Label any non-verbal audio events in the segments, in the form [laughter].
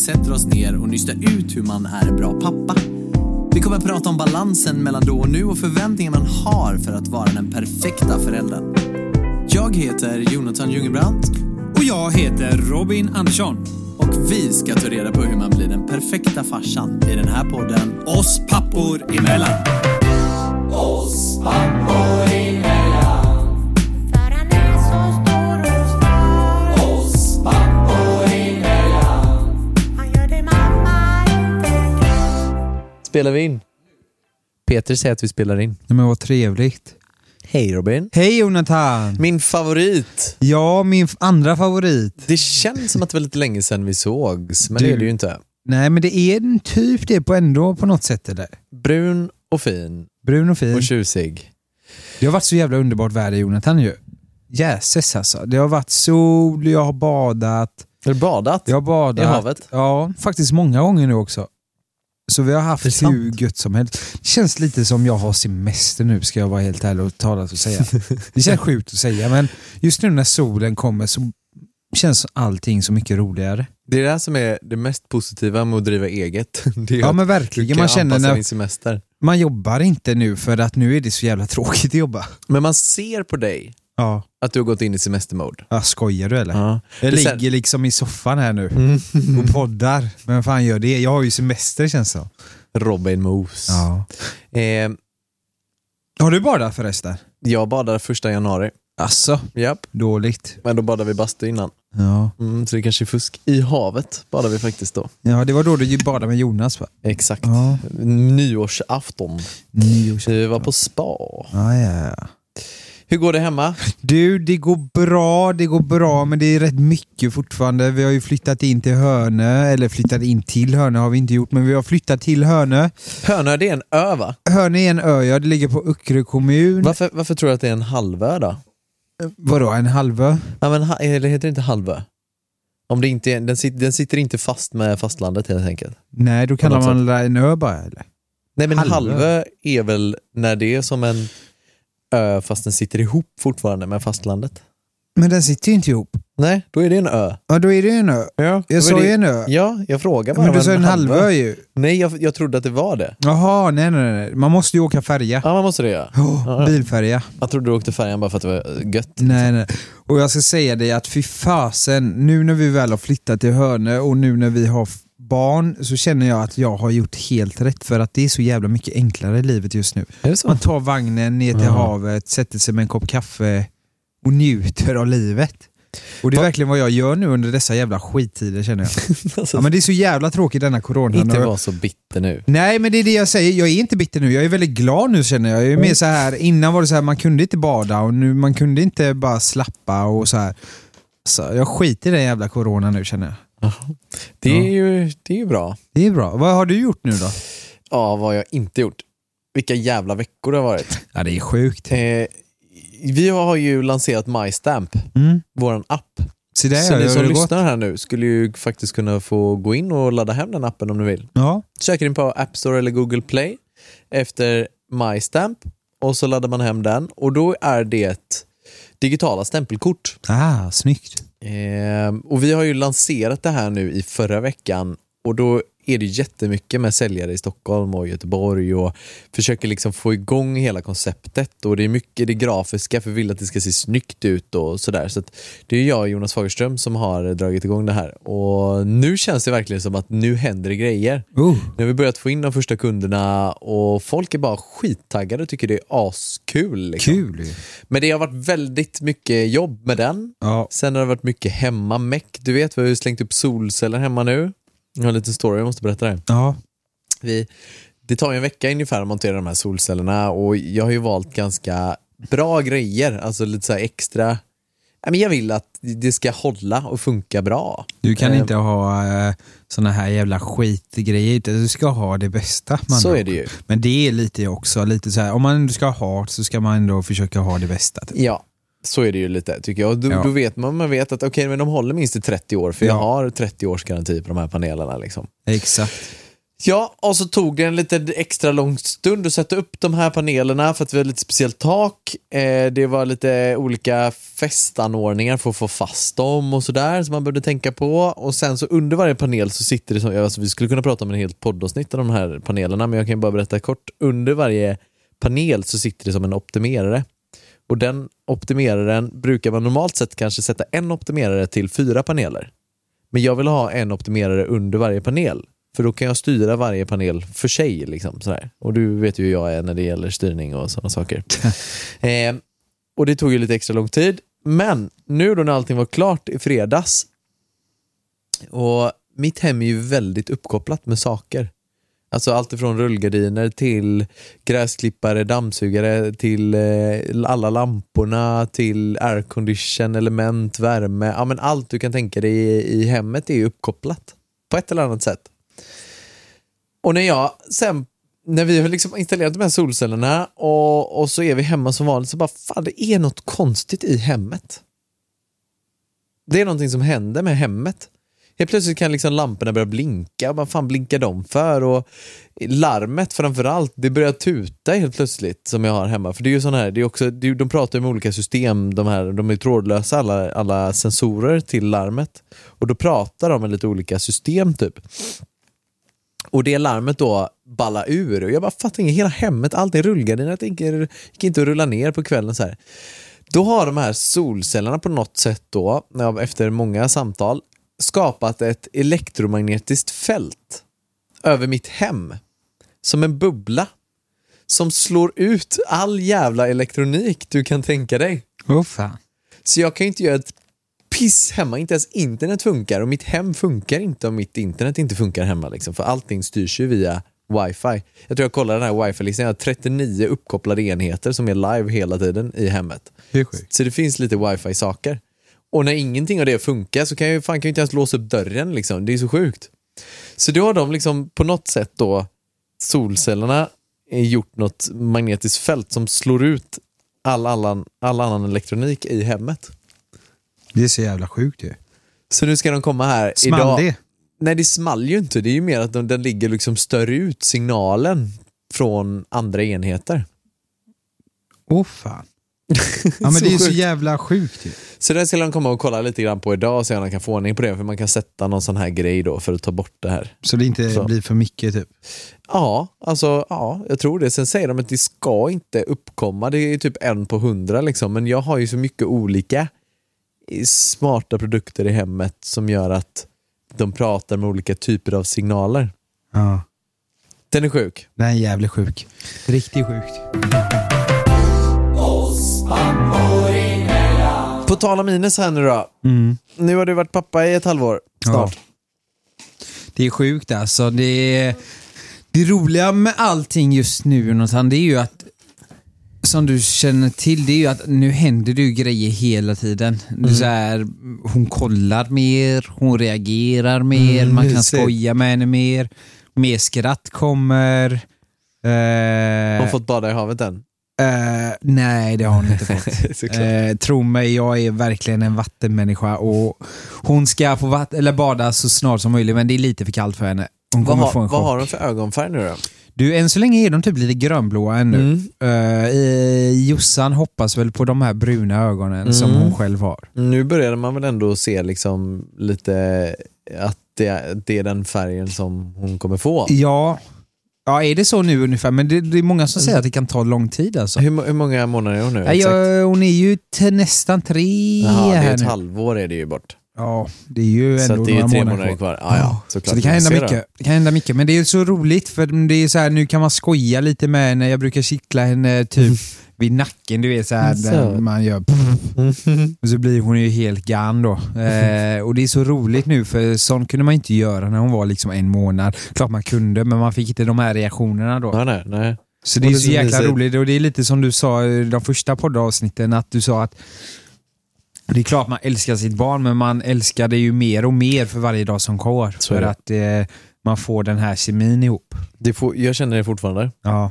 sätter oss ner och nystar ut hur man är en bra pappa. Vi kommer att prata om balansen mellan då och nu och förväntningar man har för att vara den perfekta föräldern. Jag heter Jonathan Jungebrandt Och jag heter Robin Andersson. och vi ska ta reda på hur man blir den perfekta farsan i den här podden Oss pappor emellan. För Spelar vi in? Peter säger att vi spelar in. Nej, men vad trevligt. Hej Robin. Hej Jonathan! Min favorit. Ja, min f- andra favorit. Det känns som att det var lite länge sedan vi sågs, men Du- det är det ju inte. Nej, men det är en typ det på ändå på något sätt eller? Brun och fin Brun och fin. och tjusig. Det har varit så jävla underbart väder Jonathan ju. Jäses alltså. Det har varit sol, jag har badat. Har du badat? Jag har badat. I havet? Ja, faktiskt många gånger nu också. Så vi har haft hur gött som helst. Det känns lite som jag har semester nu ska jag vara helt ärlig och talat och säga. [laughs] Det känns sjukt att säga men just nu när solen kommer så känns allting så mycket roligare. Det är det här som är det mest positiva med att driva eget. [laughs] Det är Ja men verkligen, man känner när semester. man jobbar inte nu för att nu är det så jävla tråkigt att jobba. Men man ser på dig Ja, att du har gått in i semestermode. ja skojar du eller? Ja. Jag ligger liksom i soffan här nu och poddar. Men fan gör det? Jag har ju semester känns det. Robin Moos. Ja. Eh, Har du badat förresten? jag badade första januari. Asså, Japp. dåligt. Men då badade vi bastu innan. Ja. Mm, så det kanske är fusk. I havet badade vi faktiskt då. ja, det var då du badade med Jonas va? Exakt. Ja. Nyårsafton. Nyårsafton. Vi var på spa. Ja, ja, ja. Hur går det hemma? Du, det går bra, det går bra, men det är rätt mycket fortfarande. Vi har ju flyttat in till Hönö, eller flyttat in till Hönö har vi inte gjort, men vi har flyttat till Hönö. Hönö, det är en ö va? Hönö är en ö, ja, det ligger på Öckerö kommun. Varför, varför tror du att det är en halvö då? Vadå, en halvö? Ja, men, eller heter det inte halvö? Om det inte är, den, sitter, den sitter inte fast med fastlandet helt enkelt. Nej, då kallar man det en ö bara eller? Nej men Halvö? halvö. är väl när det är som en ö fast den sitter ihop fortfarande med fastlandet. Men den sitter ju inte ihop. Nej, då är det en ö. Ja, då är det en ö. Ja, Jag sa ju en ö. Ja, jag frågar bara. Men du sa en halvö ju. Nej, jag, jag trodde att det var det. Jaha, nej, nej, nej. Man måste ju åka färja. Ja, man måste det ja. Åh, Ja. bilfärja. Jag trodde du åkte färjan bara för att det var gött. Nej, nej. Och jag ska säga dig att fy fasen, nu när vi väl har flyttat till Hönö och nu när vi har barn så känner jag att jag har gjort helt rätt för att det är så jävla mycket enklare i livet just nu. Man tar vagnen ner till Ja. havet, sätter sig med en kopp kaffe och njuter av livet. Och det är Va- verkligen vad jag gör nu under dessa jävla skittider känner jag. [laughs] Alltså, Ja, men det är så jävla tråkigt denna corona. inte vara så bitter nu. Nej men det är det jag säger, jag är inte bitter nu, jag är väldigt glad nu känner jag. Jag är Mm. mer så här, innan var det så här, man kunde inte bada och nu man kunde inte bara slappa och så här. Så jag skiter i den jävla corona nu känner jag. Det är, Ja. ju, det är bra. Det är bra. Vad har du gjort nu då? Ja, vad har jag inte gjort? Vilka jävla veckor det har varit. [laughs] Ja det är sjukt. Eh, vi har ju lanserat MyStamp, Mm. vår app. Så det Så ni som lyssnar här nu skulle ju faktiskt kunna få gå in och ladda hem den appen om ni vill. Ja. Söker in på App Store eller Google Play efter MyStamp och så laddar man hem den och då är det digitala stämpelkort. Ah, snyggt. Ehm, och vi har ju lanserat det här nu i förra veckan. Och då är det jättemycket med säljare i Stockholm och Göteborg och försöker liksom få igång hela konceptet och det är mycket det grafiska för vi vill att det ska se snyggt ut och sådär. Så det är jag och Jonas Fagerström som har dragit igång det här och nu känns det verkligen som att nu händer det grejer. Oh. Nu har vi börjat få in de första kunderna och folk är bara skittaggade och tycker det är askul. Liksom. Kul. Men det har varit väldigt mycket jobb med den. Ja. Sen har det varit mycket hemmameck. Du vet, vi har ju slängt upp solceller hemma nu. Jag har en liten story, jag måste berätta det. Ja. Vi, det tar ju en vecka ungefär att montera de här solcellerna och jag har ju valt ganska bra grejer, alltså lite så extra. Men jag vill att det ska hålla och funka bra. Du kan Eh, inte ha eh, såna här jävla skitgrejer du ska ha det bästa. man Så är det ju. Men det är lite också, lite så här, om man ändå ska ha så ska man ändå försöka ha det bästa. Typ. Ja, så är det ju lite tycker jag. Då, Ja. då vet man, man vet att okej, men de håller minst i 30 år för jag Ja. har 30 års garanti på de här panelerna. Liksom. Exakt. Ja, och så tog det en lite extra lång stund att sätta upp de här panelerna för att vi har lite speciellt tak. Eh, det var lite olika fästanordningar för att få fast dem och sådär som man behövde tänka på. Och sen så under varje panel så sitter det som, alltså vi skulle kunna prata om en helt poddavsnitt av de här panelerna, men jag kan bara berätta kort. Under varje panel så sitter det som en optimerare. Och den optimeraren brukar man normalt sett kanske sätta en optimerare till fyra paneler. Men jag vill ha en optimerare under varje panel. För då kan jag styra varje panel för sig. Liksom, sådär. Och du vet ju hur jag är när det gäller styrning och sådana saker. [laughs] eh, och det tog ju lite extra lång tid. Men nu då när allting var klart i fredags och mitt hem är ju väldigt uppkopplat med saker. Alltså allt ifrån rullgardiner till gräsklippare, dammsugare, till eh, alla lamporna, till aircondition, element, värme. Ja, men allt du kan tänka dig i, i hemmet är uppkopplat på ett eller annat sätt. Och när jag sen, när vi har liksom installerat de här solcellerna och, och så är vi hemma som vanligt så bara, fan det är något konstigt i hemmet. Det är någonting som händer med hemmet. Helt plötsligt kan liksom lamporna börja blinka. Vad fan blinkar de för? Och larmet framförallt, det börjar tuta helt plötsligt som jag har hemma. För det är ju sån här, det är också, det är, de pratar ju med olika system, de här, de är trådlösa alla, alla sensorer till larmet. Och då pratar de med lite olika system typ. Och det larmet då balla ur och jag bara fattar inget, hela hemmet, allting. Rullgardinerna rullgardiner, det gick gick inte att rulla ner på kvällen så här. Då har de här solcellerna på något sätt då, efter många samtal, skapat ett elektromagnetiskt fält över mitt hem. Som en bubbla. Som slår ut all jävla elektronik du kan tänka dig. Fan. Så jag kan ju inte göra ett piss hemma, inte ens internet funkar och mitt hem funkar inte om mitt internet inte funkar hemma. Liksom, för allting styrs ju via wifi. Jag tror jag kollade den här wifi-listan, jag har 39 uppkopplade enheter som är live hela tiden i hemmet. Så det finns lite wifi-saker. Och när ingenting av det funkar så kan jag ju fan kan jag inte ens låsa upp dörren liksom. Det är så sjukt. Så då har de liksom på något sätt då solcellerna gjort något magnetiskt fält som slår ut all, annan, all annan elektronik i hemmet. Det är så jävla sjukt ju. Så nu ska de komma här Small idag. det? Nej, det small ju inte. Det är ju mer att de, den ligger liksom större ut signalen från andra enheter. Åh fan. Ja men [laughs] det är ju så sjukt. jävla sjukt ju. Så det ska de komma och kolla lite grann på idag och se om de kan få ordning på det. För man kan sätta någon sån här grej då för att ta bort det här. Så det inte Så. blir för mycket typ. Ja, alltså ja, jag tror det. Sen säger de att det ska inte uppkomma. Det är typ en på hundra liksom. Men jag har ju så mycket olika smarta produkter i hemmet som gör att de pratar med olika typer av signaler. Ja. Den är sjuk. Den är jävligt sjuk. Riktigt sjukt. På tal om Ines här nu då. Mm. Nu har du varit pappa i ett halvår snart. Det är sjukt alltså. Det, är, det roliga med allting just nu Jonathan, det är ju att som du känner till, det är ju att nu händer det ju grejer hela tiden. Det är så här, hon kollar mer, hon reagerar mer, Mm, man kan mysigt. skoja med henne mer, mer skratt kommer. Eh, Har hon fått bada i havet än? Eh, nej, det har hon inte fått. [laughs] Eh, tro mig, jag är verkligen en vattenmänniska och hon ska få vatt- eller bada så snart som möjligt men det är lite för kallt för henne. Hon Vad, kommer har, få en vad har de för ögonfärg nu då? Du, än så länge är de typ lite grönblåa ännu. Mm. I- Jossan hoppas väl på de här bruna ögonen som Mm. hon själv har. Nu börjar man väl ändå se liksom lite att det, det är den färgen som hon kommer få. Ja, ja är det så nu ungefär? Men det, det är många som säger att det kan ta lång tid alltså. Hur, hur många månader är hon nu? Ja, jag, hon är ju till nästan tre Jaha, det är här ett nu. halvår är det ju bort. Ja, det är ju Så ändå att det är några tre månader kvar. kvar. Ja, ja. Så det kan hända mycket. Det kan hända mycket. Men det är så roligt för det är så här, nu kan man skoja lite med henne. Jag brukar kittla henne typ vid nacken, du vet så här, Så. man gör och så blir hon ju helt gan då. Eh, och det är så roligt nu för sånt kunde man inte göra när hon var liksom en månad. Klart man kunde men man fick inte de här reaktionerna då. Ja, nej, nej. Så det är så så jäkla roligt och det är lite som du sa i de första poddavsnitten att du sa att det är klart man älskar sitt barn men man älskar det ju mer och mer för varje dag som går. Så för att eh, man får den här kemin ihop. Det får, jag känner det fortfarande. Ja,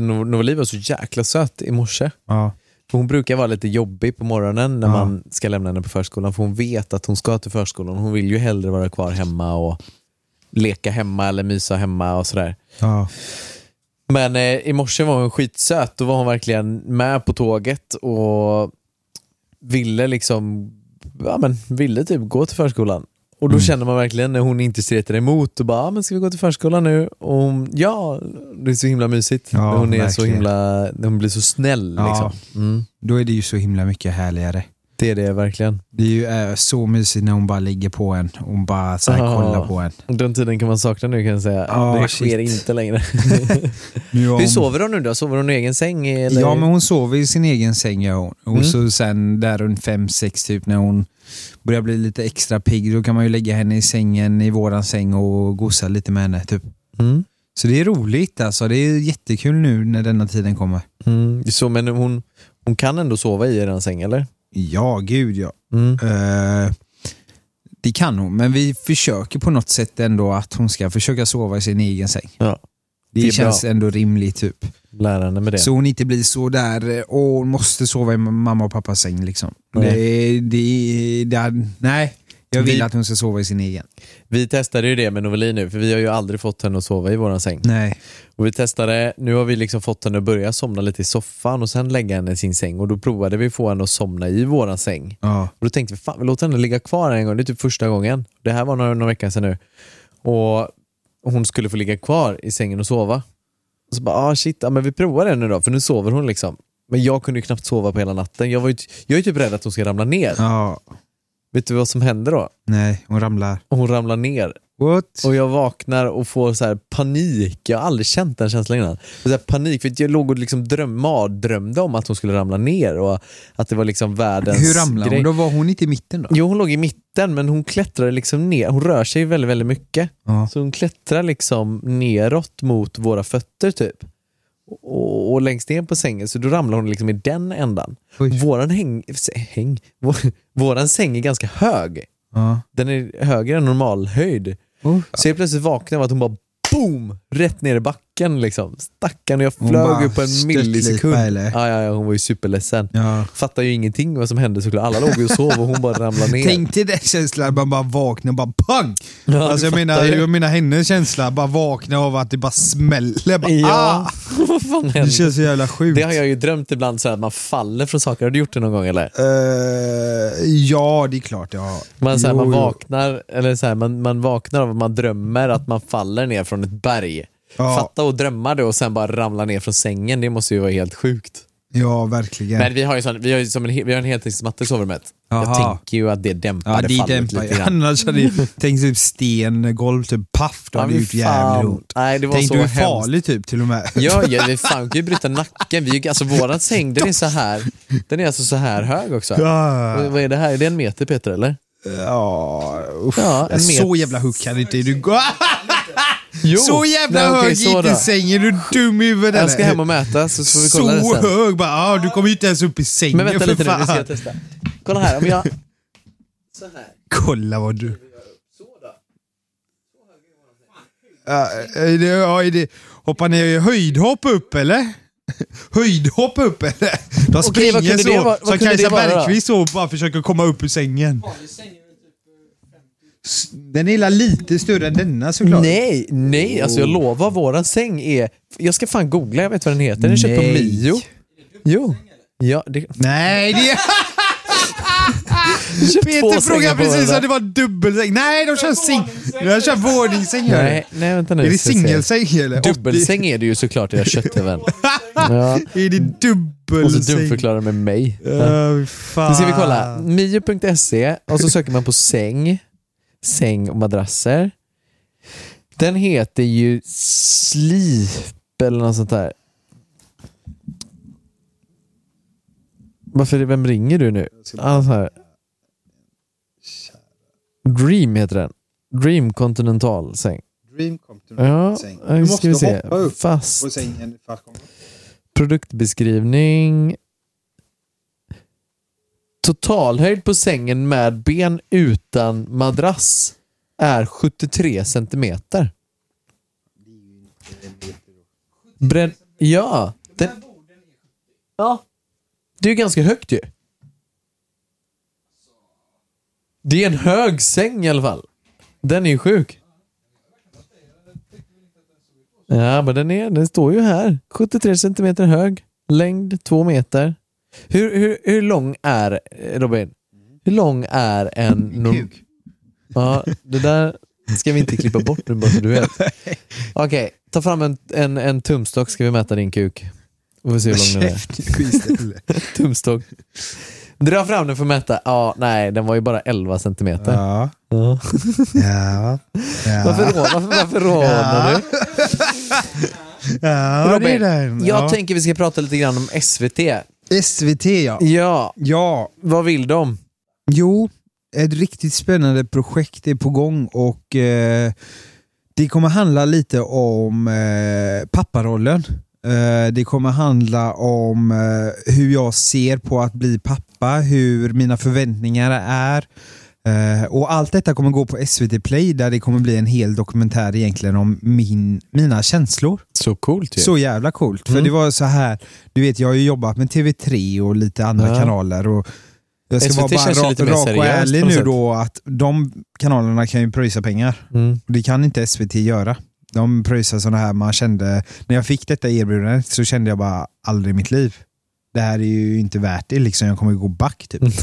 Novali var så jäkla söt i morse. ja, För hon brukar vara lite jobbig på morgonen när Ja. man ska lämna henne på förskolan. För hon vet att hon ska till förskolan. Hon vill ju hellre vara kvar hemma och leka hemma eller mysa hemma och sådär. Ja. Men eh, i morse var hon skitsöt. Då var hon verkligen med på tåget och ville liksom, ja men ville typ gå till förskolan. Och då känner man verkligen när hon inte stretar emot och bara, ah, men ska vi gå till förskolan nu? Och hon, ja, det är så himla mysigt. Ja, när hon är så himla, när hon blir så snäll Ja. liksom. Mm, Då är det ju så himla mycket härligare. Det är det verkligen. Det är ju eh, så mysigt när hon bara ligger på en och hon bara så här, Ja. kollar på en. Den tiden kan man sakna nu kan jag säga. Ja, det sker shit. inte längre. [laughs] Nu har Hur hon- sover hon nu då? Sover hon i egen säng? Eller? Ja, men hon sover i sin egen säng gör hon. Och Mm. så sen där runt fem sex typ när hon börjar bli lite extra pigg, då kan man ju lägga henne i sängen, i våran säng och gosa lite med henne. Typ. Mm. Så det är roligt alltså. Det är jättekul nu när denna tiden kommer. Mm. Så, men hon, hon kan ändå sova i den säng eller? Ja, gud ja. Mm. Eh, det kan hon, men vi försöker på något sätt ändå att hon ska försöka sova i sin egen säng. Ja. Det, Det är känns bra. ändå rimligt typ. Lärande med det. Så hon inte blir så där, eh, åh hon måste sova i mamma och pappas säng liksom. Nej. Det, det, det, nej, jag vill Vi- att hon ska sova i sin egen. Vi testade ju det med Noveli nu, för vi har ju aldrig fått henne att sova i våran säng. Nej. Och vi testade, nu har vi liksom fått henne att börja somna lite i soffan och sen lägga henne i sin säng och då provade vi få henne att somna i våran säng. Ja. Och då tänkte vi, fan vi låter henne ligga kvar en gång, det är typ första gången. Det här var några, några veckor sedan nu. Och hon skulle få ligga kvar i sängen och sova. Och så bara, ah shit, ja, men vi provar det nu då, för nu sover hon liksom. Men jag kunde ju knappt sova på hela natten. Jag, var ju, jag är typ rädd att hon ska ramla ner. ja. Vet du vad som händer då? Nej, hon ramlar. Och hon ramlar ner. What? Och jag vaknar och får så panik. Jag har aldrig känt den känslan innan. Så panik, för jag låg och liksom dröm, mardrömde om att hon skulle ramla ner och att det var liksom världens Hur ramlar grej. hon? Då var hon inte i mitten då? Jo, hon låg i mitten men hon klättrade liksom ner. Hon rör sig väldigt, väldigt mycket. Ja. Så hon klättrar liksom neråt mot våra fötter typ. Och, och längst ner på sängen, så då ramlar hon liksom i den ändan. Oj. Våran häng, häng, vår, våran säng är ganska hög. Ja. Den är högre än normalhöjd. Oh. Så jag plötsligt vaknade av att hon bara boom! Rätt ner i backen liksom. Stackarn och jag flög upp på en millisekund. Ja, ja, ja, hon var ju superledsen. Ja. Fattar ju ingenting vad som hände såklart. Alla låg ju och sov och hon bara ramlade ner. Tänk dig den känslan, att man bara vaknar och bara pang! Ja, alltså jag menar, jag menar hennes känsla, bara vakna av att det bara smäller. Bara, Ja, ah! [laughs] Det känns så jävla sjukt. Det har jag ju drömt ibland, så att man faller från saker. Har du gjort det någon gång eller? Eh, ja, det är klart. Ja. Man, så här, Jo, man vaknar, eller så här, man, man vaknar av att man drömmer att man faller ner från ett berg. Ja. Fatta och drömma det och sen bara ramla ner från sängen, det måste ju vara helt sjukt. Ja, verkligen. Men vi har ju, sån, vi har ju som en, vi har en heltäckningsmatta i sovrummet. Jag tänker ju att det dämpar ja, det fallet dämpar lite grann. Annars hade jag tänkt typ stengolv, typ paff, då hade det gjort jävligt ont. Nej, det var Tänk så du är farlig typ till och med. Ja, ja vi fan kan ju bryta nacken. Vi, alltså våran säng, den är så här. Den är alltså så här hög också. Ja. Vad är det här? Är det en meter Peter eller? Ja, usch. Ja, en så met- jävla hook kan inte du gå. [laughs] Jo. Så jävla Nej, okej, hög så inte då. sängen, är du dum i huvudet Jag ska hem och mäta så får vi Så kolla det sen. hög, bara, ah, du kommer ju inte ens upp i sängen Men vänta för lite nu, vi fan. ska testa. Kolla här, om jag... Så här. Kolla vad du... Ja, är det, ja, är det, hoppa ner i höjdhopp upp eller? [laughs] Höjdhopp upp eller? De Okej, springer vad kunde så, det vara- vad som kunde Kajsa det vara då? Bergqvist så bara försöker komma upp ur sängen. S- Den är lite större än denna såklart. Nej, nej, alltså jag lovar, våran säng är... Jag ska fan googla, jag vet vad den heter. Den är köpt på Nej. Mio. Jo. Ja, det... Nej, det är... [laughs] Köpt två Peter sängar frågade på precis varandra. om det var dubbelsäng. Nej, de kör sing... De kör våningssäng. gör Nej, det. nej vänta nu. Är det ska jag se. singelsäng eller? Dubbelsäng är det ju såklart era köttäven. 80? Ja. Är det Och så dubbelsäng? dumförklarar med mig. Uh, fan. Nu ska vi kolla. Mio.se och så söker man på säng, säng och madrasser. Den heter ju Sleep eller något sånt där. Varför, vem ringer du nu? Alltså. Dream heter den. Dream Continental säng. Dream Ja, säng. nu Du måste hoppa upp Fast. på sängen. Produktbeskrivning. Totalhöjd på sängen med ben utan madrass är 73 centimeter. Bredd... Ja. Den... Ja. Det är ju ganska högt ju. Det är en hög säng i alla fall. Den är ju sjuk. Ja, men den, är, den står ju här. 73 centimeter hög, längd 2 meter. Hur, hur, hur lång är, Robin, hur lång är en... norm- Ja, det där ska vi inte klippa bort nu bara så du vet. [laughs] Okej, ta fram en, en, en tumstock ska vi mäta din kuk. Vi får se hur lång den är. [laughs] Tumstock. Dra fram den för att mäta. Ja, nej, den var ju bara 11 centimeter. Ja. Ja. Ja. Varför, varför, varför rånar du? Ja, det är Robin, jag ja. tänker vi ska prata lite grann om SVT. SVT ja. Ja, Ja, vad vill de? Jo, ett riktigt spännande projekt är på gång och eh, det kommer handla lite om eh, papparollen. Eh, det kommer handla om eh, hur jag ser på att bli pappa, hur mina förväntningar är. Eh, och allt detta kommer gå på SVT Play där det kommer bli en hel dokumentär egentligen om min, mina känslor. Så coolt ju. Så jävla coolt. För Mm. det var så här, du vet jag har ju jobbat med TV3 och lite andra Ja. kanaler. Och jag ska SVT vara bara ra- lite rak och ärlig nu då att de kanalerna kan ju pröjsa pengar. Mm. Det kan inte SVT göra. De pröjsar sådana här, man kände, när jag fick detta erbjudandet så kände jag bara aldrig i mitt liv. Det här är ju inte värt det liksom, jag kommer gå back typ. [laughs]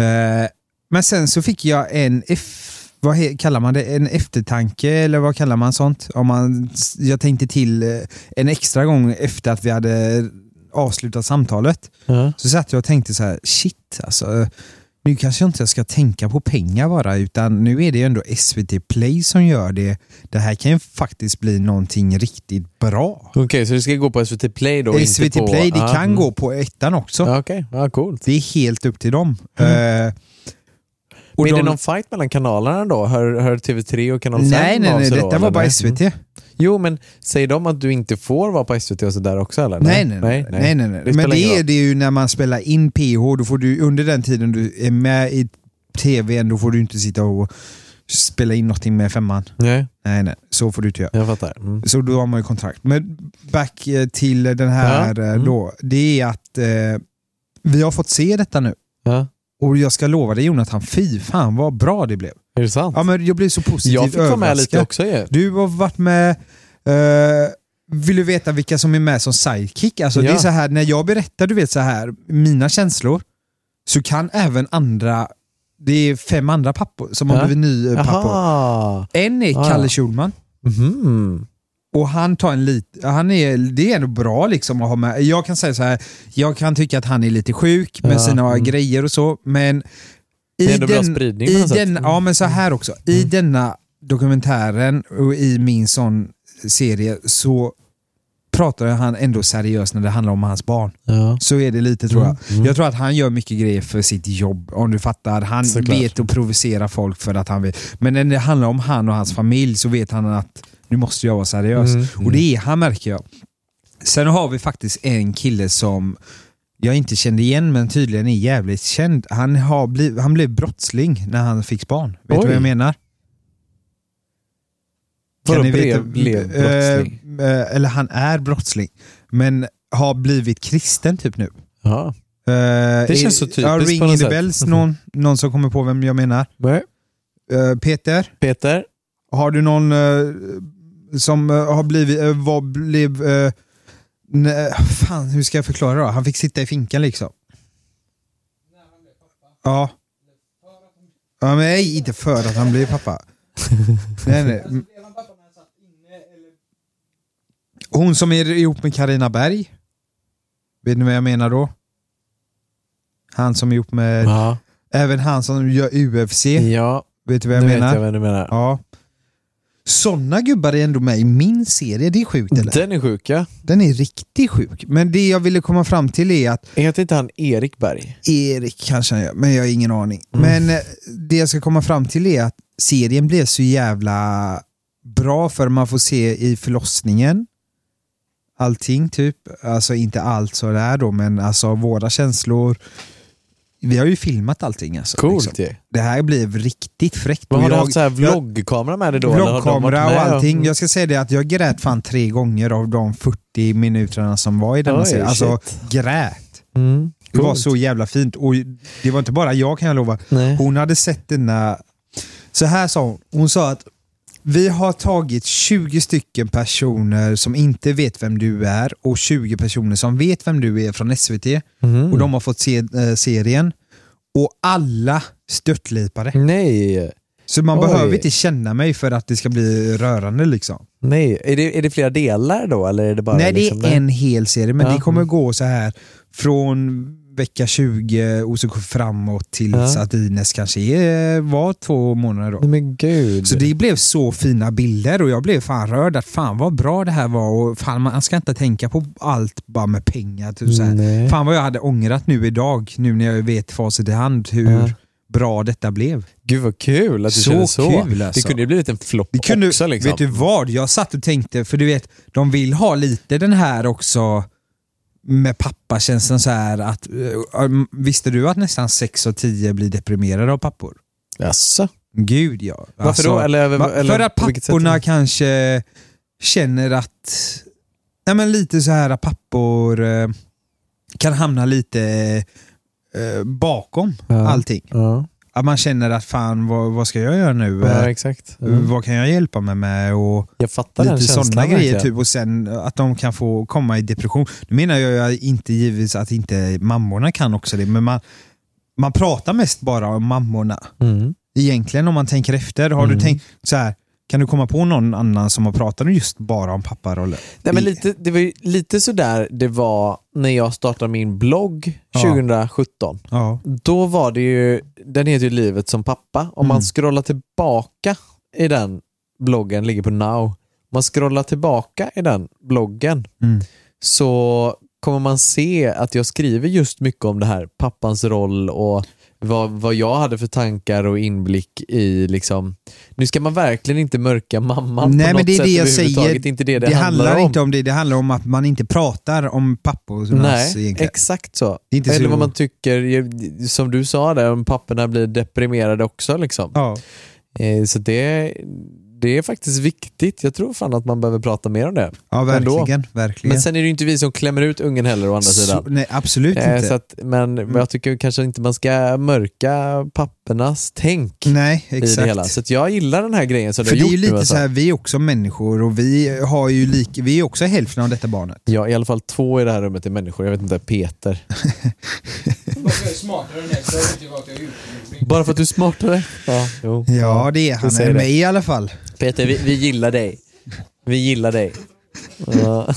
Eh, men sen så fick jag en, F, vad he, kallar man det, en eftertanke eller vad kallar man sånt? Om man, jag tänkte till eh, en extra gång efter att vi hade avslutat samtalet. Ja. Så satt jag och tänkte så här, shit alltså. Nu kanske jag inte ska tänka på pengar bara, utan nu är det ju ändå SVT Play som gör det. Det här kan ju faktiskt bli någonting riktigt bra. Okej, så det ska gå på SVT Play då? SVT på, Play, det kan mm. gå på ettan också. Okej, ja, coolt. Det är helt upp till dem. Mm. Eh, och Men är de- det någon fight mellan kanalerna då? Hör, hör TV3 och kanal 5 Nej, nej, nej, detta då, var eller? bara SVT. Mm. Jo, men säger de att du inte får vara på SVT och sådär också eller? Nej, nej, nej. nej, nej, nej. Det Men det är det ju när man spelar in PH, då får du, under den tiden du är med i TVn, då får du inte sitta och spela in någonting med femman. Nej, Nej, nej, så får du inte göra. jag fattar. Mm. Så då har man ju kontrakt. Men back eh, till den här Ja, eh, mm. då. Det är att eh, vi har fått se detta nu. Ja. Och jag ska lova dig Jonathan, fy fan vad bra det blev. Är det sant? Ja, men jag blev så positivt jag fick vara med lite också ju. Du har varit med... eh, vill du veta vilka som är med som sidekick? Alltså, Det Ja. är så här, när jag berättar du vet så här, mina känslor, så kan även andra... Det är fem andra pappor som har Ja. blivit nypappor. Jaha. En är Kalle. Schulman. Mhm. Och han tar en lite, han är, det är ändå bra liksom att ha med. Jag kan säga så här, jag kan tycka att han är lite sjuk med Ja, sina mm. grejer och så, men Det i är ändå bra spridning i sätt. Mm. den, Ja men så här också, i denna dokumentären och i min sån serie så pratar han ändå seriöst när det handlar om hans barn. Ja. Så är det lite tror jag. Mm. Jag tror att han gör mycket grejer för sitt jobb, om du fattar. Han Såklart. vet att provocera folk för att han vill. Men när det handlar om han och hans familj så vet han att nu måste jag vara seriös. Mm, Och det är han märker jag. Sen har vi faktiskt en kille som jag inte kände igen men tydligen är jävligt känd. Han, har bliv, han blev brottsling när han fick barn. Vet Oj. du vad jag menar? Vadå, blev eh, brottsling? Eh, eller han är brottsling. Men har blivit kristen typ nu. Ja. det känns så typiskt Ja, ring på något sätt. bells, någon, någon som kommer på vem jag menar. Nej. Eh, Peter, Peter? har du någon eh, som eh, har blivit, uh, var, blev, uh, nej, fan hur ska jag förklara då? Han fick sitta i finkan liksom. Ja. Ja men nej, inte för att han blev pappa. [laughs] nej, nej. Hon som är ihop med Karina Berg. Vet ni vad jag menar då? Han som är ihop med, Ja. även han som gör UFC. Ja, Vet du vad jag nu menar? vet jag vad du menar. Ja. Sådana gubbar är ändå med i min serie, det är sjukt eller? Den är sjuk ja. Den är riktigt sjuk. Men det jag ville komma fram till är att Heter inte han Erik Berg? Erik kanske han gör, men jag har ingen aning. Mm. Men eh, det jag ska komma fram till är att serien blev så jävla bra för man får se i förlossningen allting typ. Alltså inte allt sådär då, men alltså våra känslor. Vi har ju filmat allting alltså. Coolt liksom. Det här blev riktigt fräckt. Men har du haft så här vloggkamera med dig då? Vloggkamera och allting. Jag ska säga det att jag grät fan tre gånger av de 40 minuterna som var i denna Oj, serie. Alltså shit. grät. Mm. Det var så jävla fint. Och det var inte bara jag kan jag lova. Nej. Hon hade sett denna... Så här sa hon. Hon sa att Vi har tagit 20 stycken personer som inte vet vem du är och 20 personer som vet vem du är från SVT. Mhm. Och de har fått se eh, serien. Och alla störtlipade. Nej, Så man Oj. behöver inte känna mig för att det ska bli rörande liksom. nej. Är det, är det flera delar då eller är det bara Nej, det liksom är en hel serie, men Ja. det kommer gå så här från vecka 20 och så framåt tills Ja. att Ines kanske är, var två månader då. Men gud. Så det blev så fina bilder och jag blev fan rörd att fan vad bra det här var och fan man ska inte tänka på allt bara med pengar. Typ så här. Fan vad jag hade ångrat nu idag, nu när jag vet facit i hand hur Ja. bra detta blev. Gud vad kul att du Så kände så. kul, alltså. Det kunde ju blivit en flopp också. Liksom. Vet du vad? Jag satt och tänkte, för du vet, de vill ha lite den här också med pappakänslan så här att, eh, visste du att nästan 6 av 10 blir deprimerade av pappor? Jaså? Gud ja. Alltså, Varför då? Eller- eller för att papporna kanske känner att, nej men lite så här att pappor eh, kan hamna lite eh, bakom Ja. allting. Ja, Att man känner att fan vad, vad ska jag göra nu? ja Eh, exakt. Ja. Vad kan jag hjälpa mig med? Och Jag fattar den lite känslan. sådana grejer verkligen. typ och sen att de kan få komma i depression. Nu menar jag inte givetvis att inte mammorna kan också det, men man, man pratar mest bara om mammorna. Mm. Egentligen om man tänker efter, har du tänkt så här kan du komma på någon annan som har pratat just bara om papparoller? Nej, men lite, det var ju lite sådär det var när jag startade min blogg Ja. 2017. Ja. Då var det ju, den heter ju Livet som pappa. Om man Mm. scrollar tillbaka i den bloggen, ligger på now. Om man scrollar tillbaka i den bloggen Mm. så kommer man se att jag skriver just mycket om det här, pappans roll och vad, vad jag hade för tankar och inblick i liksom, nu ska man verkligen inte mörka mamman Nej på något men det är sätt det jag säger. Inte det det, det handlar, handlar inte om det, det handlar om att man inte pratar om pappornas Nej, egentligen. exakt så. Eller så- vad man tycker, som du sa där, om papporna blir deprimerade också. Liksom. Ja. Eh, Så det, det är faktiskt viktigt. Jag tror fan att man behöver prata mer om det. ja, Ändå. verkligen. verkligen. Men sen är det ju inte vi som klämmer ut ungen heller å andra så, sidan. nej, absolut Eh, inte. Att, men men jag tycker kanske inte man ska mörka pappernas tänk nej, i det exakt. hela. Så jag gillar den här grejen som För du det har är ju gjort lite nu. Alltså. så här, vi är också människor och vi har ju lik, vi är också hälften av detta barnet. Ja, i alla fall två i det här rummet är människor. Jag vet inte, Peter. [laughs] Bara för att du är smartare? Ja, jo. Ja, det är han. säger Är mig i alla fall. Peter, vi, vi gillar dig. Vi gillar dig. Ja.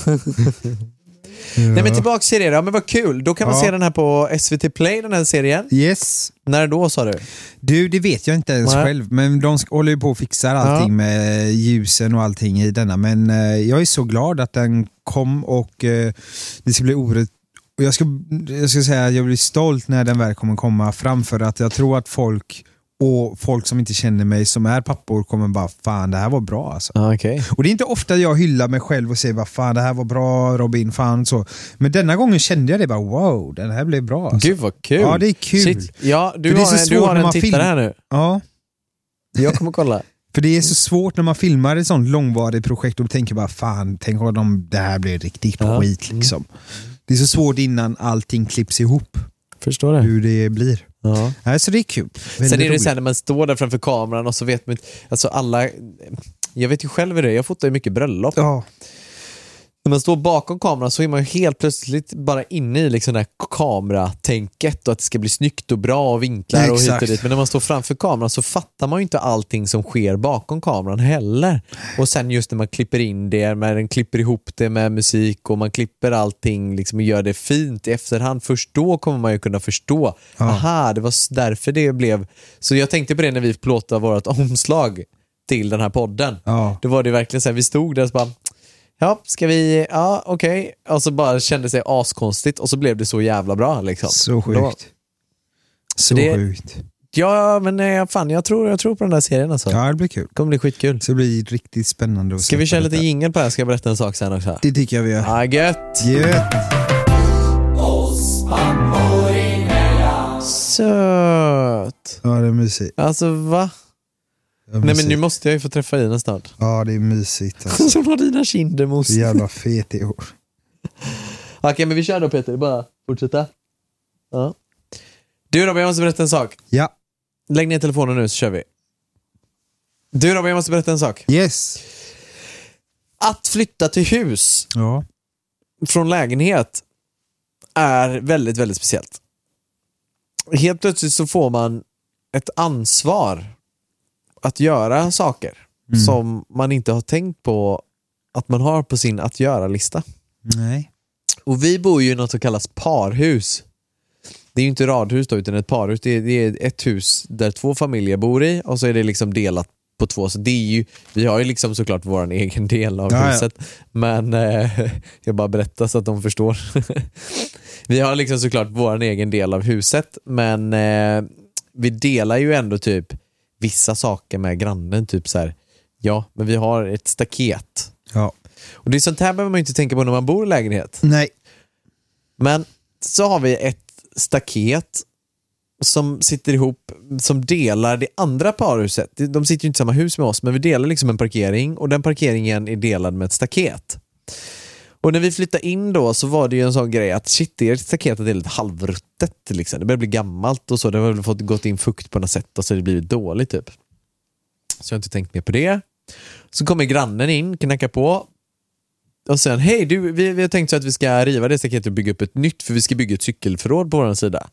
Nej men tillbaks till det då, men vad kul. Då kan man Ja. se den här på SVT Play, den här serien. Yes. När då sa du? Du, det vet jag inte ens Nej. själv, men de håller ju på och fixar allting Ja. med ljusen och allting i denna. Men eh, jag är så glad att den kom och eh, det ska bli orätt och jag ska, jag ska säga att jag blir stolt när den väl kommer komma fram för att jag tror att folk och folk som inte känner mig som är pappor kommer bara fan det här var bra alltså. Ah, Okej. Och det är inte ofta jag hyllar mig själv och säger vad fan det här var bra Robin, fan så. Men denna gången kände jag det bara wow, den här blev bra alltså. Gud vad kul. Ja, det är kul. Shit. Ja, du har, en- du har en tittare film- här nu. Ja, Jag kommer kolla. [laughs] För det är så svårt när man filmar ett sånt långvarigt projekt och tänker bara fan, tänk om de, det här blir riktigt Ja. Mm. skit liksom. Det är så svårt innan allting klipps ihop, Förstår det. hur det blir. Ja. Så det är kul. Väldigt Sen är det roligt. så här när man står där framför kameran och så vet man inte, alltså alla, jag vet ju själv hur det är, jag fotar ju mycket bröllop. Ja, När man står bakom kameran så är man ju helt plötsligt bara inne i liksom det här kameratänket och att det ska bli snyggt och bra och vinklar och hit och dit. Men när man står framför kameran så fattar man ju inte allting som sker bakom kameran heller. Och sen just när man klipper in det, när den klipper ihop det med musik och man klipper allting liksom och gör det fint i efterhand. Först då kommer man ju kunna förstå, Ja. aha, det var därför det blev... Så jag tänkte på det när vi plåtade vårt [laughs] omslag till den här podden. ja. Då var det verkligen så här, vi stod där och så bara Ja, ska vi, ja okej. Och så bara kände sig askonstigt och så blev det så jävla bra liksom. Så Då- sjukt. Så det- sjukt. Ja, men eh, fan jag tror, jag tror på den där serien alltså. Ja, det blir kul. Det kommer bli skitkul. Så det blir riktigt spännande att Ska vi köra lite jingel på det här? Ska jag berätta en sak sen också? Det tycker jag vi gör. Ja, gött! Gött. Söt! Ja, det är mysigt. Alltså va? Nej men nu måste jag ju få träffa Ina snart. Ja, det är mysigt. Alltså. Hon har dina kinder mos. Jävla fet i år. [laughs] Okej men vi kör då Peter, bara fortsätta. Ja. Du Robin, jag måste berätta en sak. Ja, Lägg ner telefonen nu så kör vi. Du Robin, jag måste berätta en sak. Yes. Att flytta till hus Ja. från lägenhet är väldigt, väldigt speciellt. Helt plötsligt så får man ett ansvar att göra saker som man inte har tänkt på att man har på sin att göra-lista. Nej. Och vi bor ju i något som kallas parhus. Det är ju inte radhus då, utan ett parhus. Det är, det är ett hus där två familjer bor i och så är det liksom delat på två. Så det är ju, vi har ju liksom såklart vår egen del av Ja, ja. huset. Men eh, jag bara berättar så att de förstår. [laughs] vi har liksom såklart vår egen del av huset, men eh, vi delar ju ändå typ vissa saker med grannen. Typ så här, ja, men vi har ett staket. Ja. Och det är sånt här behöver man ju inte tänka på när man bor i lägenhet. Nej. Men så har vi ett staket som sitter ihop, som delar det andra parhuset. De sitter ju inte i samma hus med oss, men vi delar liksom en parkering och den parkeringen är delad med ett staket. Och när vi flyttade in då så var det ju en sån grej att shit, det staketet är lite halvruttet. Liksom. Det börjar bli gammalt och så. Det har väl fått gått in fukt på något sätt och så har det blivit dåligt typ. Så jag har inte tänkt mer på det. Så kommer grannen in, knackar på och sen, hej du, vi, vi har tänkt så att vi ska riva det staketet och bygga upp ett nytt för vi ska bygga ett cykelförråd på vår sida.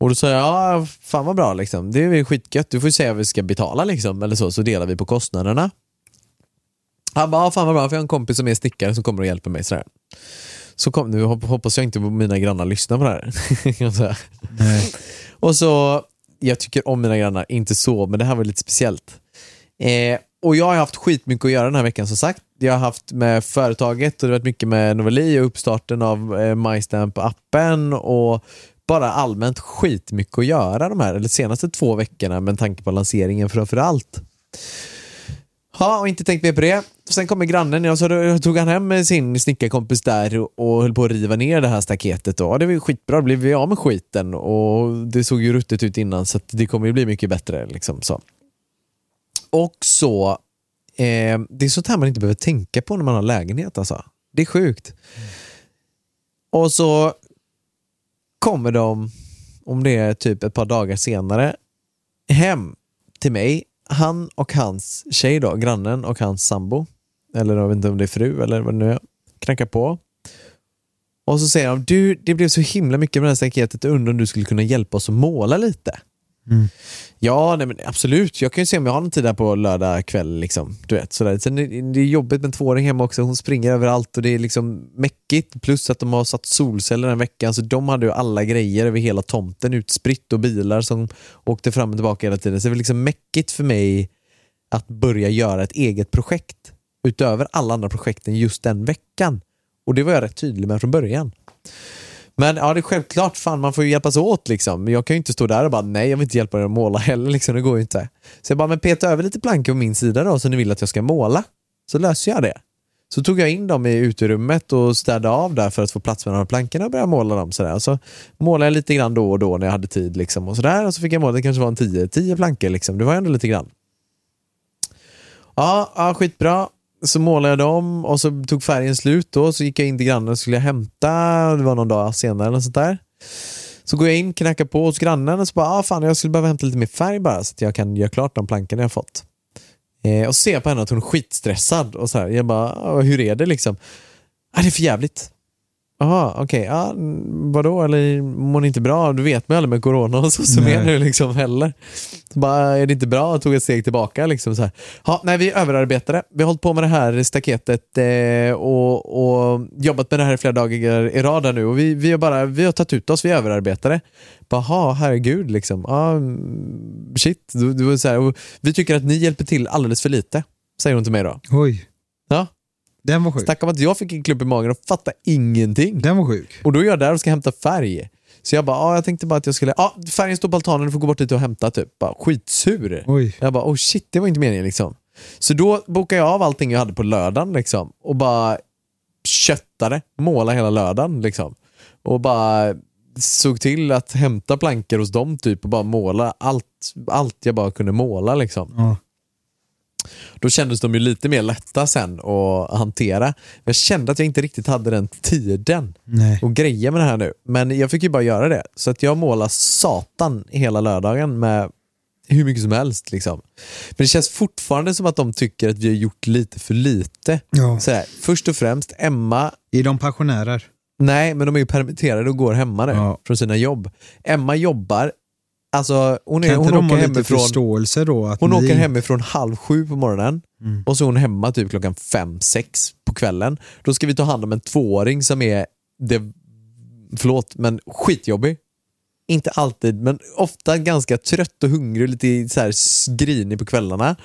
Och då sa jag, ja fan vad bra liksom, det är skitgött, du får ju säga vad vi ska betala liksom, eller så, så delar vi på kostnaderna. Han bara, ja, fan vad bra, för jag har en kompis som är snickare som kommer och hjälper mig sådär. Så kom, nu hop- hoppas jag inte mina grannar lyssnar på det här. [laughs] Och så, jag tycker om mina grannar, inte så, men det här var lite speciellt. Eh, och jag har haft skitmycket att göra den här veckan som sagt. Jag har haft med företaget och det har varit mycket med Noveli och uppstarten av eh, MyStamp-appen och bara allmänt skitmycket att göra de här, eller senaste två veckorna med tanke på lanseringen framför allt. Ja, och inte tänkt mer på det. Sen kommer grannen, och så då tog han hem sin snickarkompis där och, höll på att riva ner det här staketet. Då. Ja, det var ju skitbra, då blev vi av med skiten och det såg ju ruttet ut innan så att det kommer ju bli mycket bättre. Liksom, så. Och så, eh, det är sånt här man inte behöver tänka på när man har lägenhet alltså. Det är sjukt. Och så kommer de, om det är typ ett par dagar senare, hem till mig. Han och hans tjej då, grannen och hans sambo, eller jag vet inte om det är fru eller vad det nu är, knackar på. Och så säger de, du det blev så himla mycket med det här staketet, undrar om du skulle kunna hjälpa oss att måla lite? Mm. Ja, nej men absolut. Jag kan ju se om jag har någon tid där på lördag kväll. Liksom, du vet, sådär. Sen är det är jobbigt med en tvååring hemma också. Hon springer överallt och det är liksom mäckigt. Plus att de har satt solceller den veckan. Så de hade ju alla grejer över hela tomten utspritt och bilar som åkte fram och tillbaka hela tiden. Så det var liksom mäckigt för mig att börja göra ett eget projekt utöver alla andra projekten just den veckan. Och det var jag rätt tydlig med från början. Men ja, det är självklart, fan man får ju hjälpas åt liksom. Men jag kan ju inte stå där och bara nej, jag vill inte hjälpa dig att måla heller liksom, det går ju inte. Så jag bara, men peta över lite plankor på min sida då, så ni vill att jag ska måla. Så löser jag det. Så tog jag in dem i uterummet och städade av där för att få plats med de här plankorna och började måla dem sådär. Så målade jag lite grann då och då när jag hade tid liksom och sådär. Och så fick jag måla, det kanske var en tio, tio plankor liksom. Det var ändå lite grann. Ja, ja, skitbra. Så målade jag dem och så tog färgen slut då. Så gick jag in till grannen och skulle jag hämta. Det var någon dag senare eller något sånt där. Så går jag in, knackar på hos grannen och så bara, ah, fan jag skulle behöva hämta lite mer färg bara så att jag kan göra klart de plankorna jag fått. Eh, och så ser jag på henne att hon är skitstressad och så här. Jag bara, ah, hur är det liksom? Ah, det är för jävligt. Jaha, okej. Ja, mm, vadå? Eller mår ni inte bra? Du vet mig aldrig med corona och är nu liksom heller. Så bara, är det inte bra? Jag tog ett steg tillbaka liksom så här. Ja, nej, vi är överarbetade. Vi har hållit på med det här staketet eh, och, och jobbat med det här i flera dagar i rad nu och vi, vi, har bara, vi har tagit ut oss, vi är överarbetade. Bara, "Ha, herregud liksom. Ja, mm, shit. Du, du, så här, vi tycker att ni hjälper till alldeles för lite, säger hon till mig då. Oj, Ja, den var sjuk. Snacka om att jag fick en klump i magen och fattade ingenting. Den var sjuk. Och då är jag där och ska hämta färg. Så jag bara, ah, jag tänkte bara att jag skulle, ah, färgen står på altanen, du får gå bort dit och hämta typ. Bara, skitsur. Oj. Jag bara, oh shit, det var inte meningen liksom. Så då bokade jag av allting jag hade på lördagen liksom. Och bara köttade, måla hela lördagen liksom. Och bara såg till att hämta plankor hos dem typ och bara måla allt, allt jag bara kunde måla liksom. Ja. Då kändes de ju lite mer lätta sen att hantera. Jag kände att jag inte riktigt hade den tiden Nej. och greja med det här nu. Men jag fick ju bara göra det. Så att jag målade satan hela lördagen med hur mycket som helst. Liksom. Men det känns fortfarande som att de tycker att vi har gjort lite för lite. Ja. Så här, först och främst, Emma Är de pensionärer? Nej, men de är ju permitterade och går hemma nu Ja. från sina jobb. Emma jobbar, alltså hon, är, Kan inte hon de åker ha lite hemifrån förståelse då? Att hon ni... åker hemifrån halv sju på morgonen Mm. och så är hon hemma typ klockan fem, sex på kvällen. Då ska vi ta hand om en tvååring som är, det, förlåt, men skitjobbig. Inte alltid, men ofta ganska trött och hungrig och lite så här grinig på kvällarna.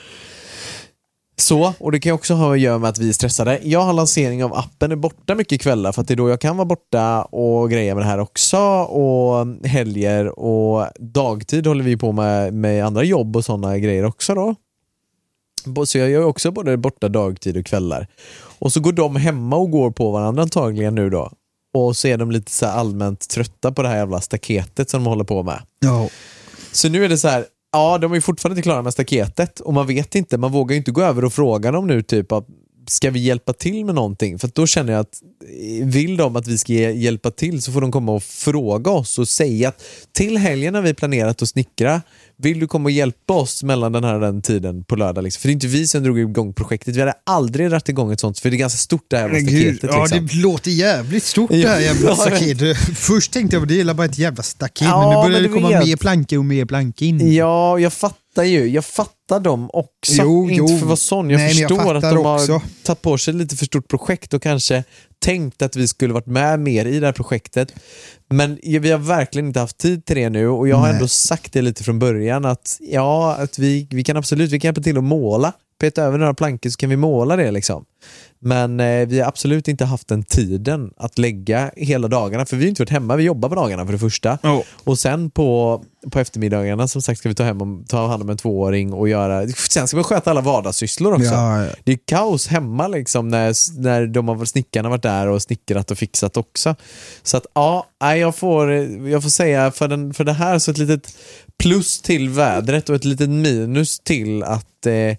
Så, och det kan också ha att göra med att vi är stressade. Jag har lansering av appen, är borta mycket kvällar för att det är då jag kan vara borta och greja med det här också. Och helger och dagtid håller vi på med, med andra jobb och sådana grejer också då. Så jag gör också både borta dagtid och kvällar. Och så går de hemma och går på varandra antagligen nu då. Och så är de lite så allmänt trötta på det här jävla staketet som de håller på med. Ja. Så nu är det så här, ja de är fortfarande inte klara med staketet och man vet inte, man vågar ju inte gå över och fråga dem nu typ att ska vi hjälpa till med någonting? För att då känner jag att vill de att vi ska hjälpa till så får de komma och fråga oss och säga att till helgen har vi planerat att snickra, vill du komma och hjälpa oss mellan den här och den tiden på lördag? Liksom? För det är inte vi som drog igång projektet, vi hade aldrig dragit igång ett sånt för det är ganska stort det här jävla staketet. ja liksom. det låter jävligt stort det här jävla [laughs] staketet. Först tänkte jag att det är bara ett jävla staket, Ja, men nu börjar det komma vet. mer plankor och mer plankor in. Ja, jag fattar ju. Jag fattar dem också. Jo, inte jo. för vara sån. Jag Nej, men jag förstår att fattar de har också. tagit på sig lite för stort projekt och kanske tänkt att vi skulle varit med mer i det här projektet. Men vi har verkligen inte haft tid till det nu och jag har Nej. ändå sagt det lite från början att ja, att vi, vi kan absolut vi kan hjälpa till att måla. Peta över några plankor så kan vi måla det liksom. Men eh, vi har absolut inte haft den tiden att lägga hela dagarna för vi har inte varit hemma, vi jobbar på dagarna för det första. Ja. Och sen på, på eftermiddagarna som sagt ska vi ta, hem om, ta hand om en tvååring och göra, sen ska vi sköta alla vardagssysslor också. Ja, ja. Det är kaos hemma liksom när, när de har, snickarna varit där och snickrat och fixat också. Så att ja, jag får, jag får säga för, den, för det här så ett litet plus till vädret och ett litet minus till att eh,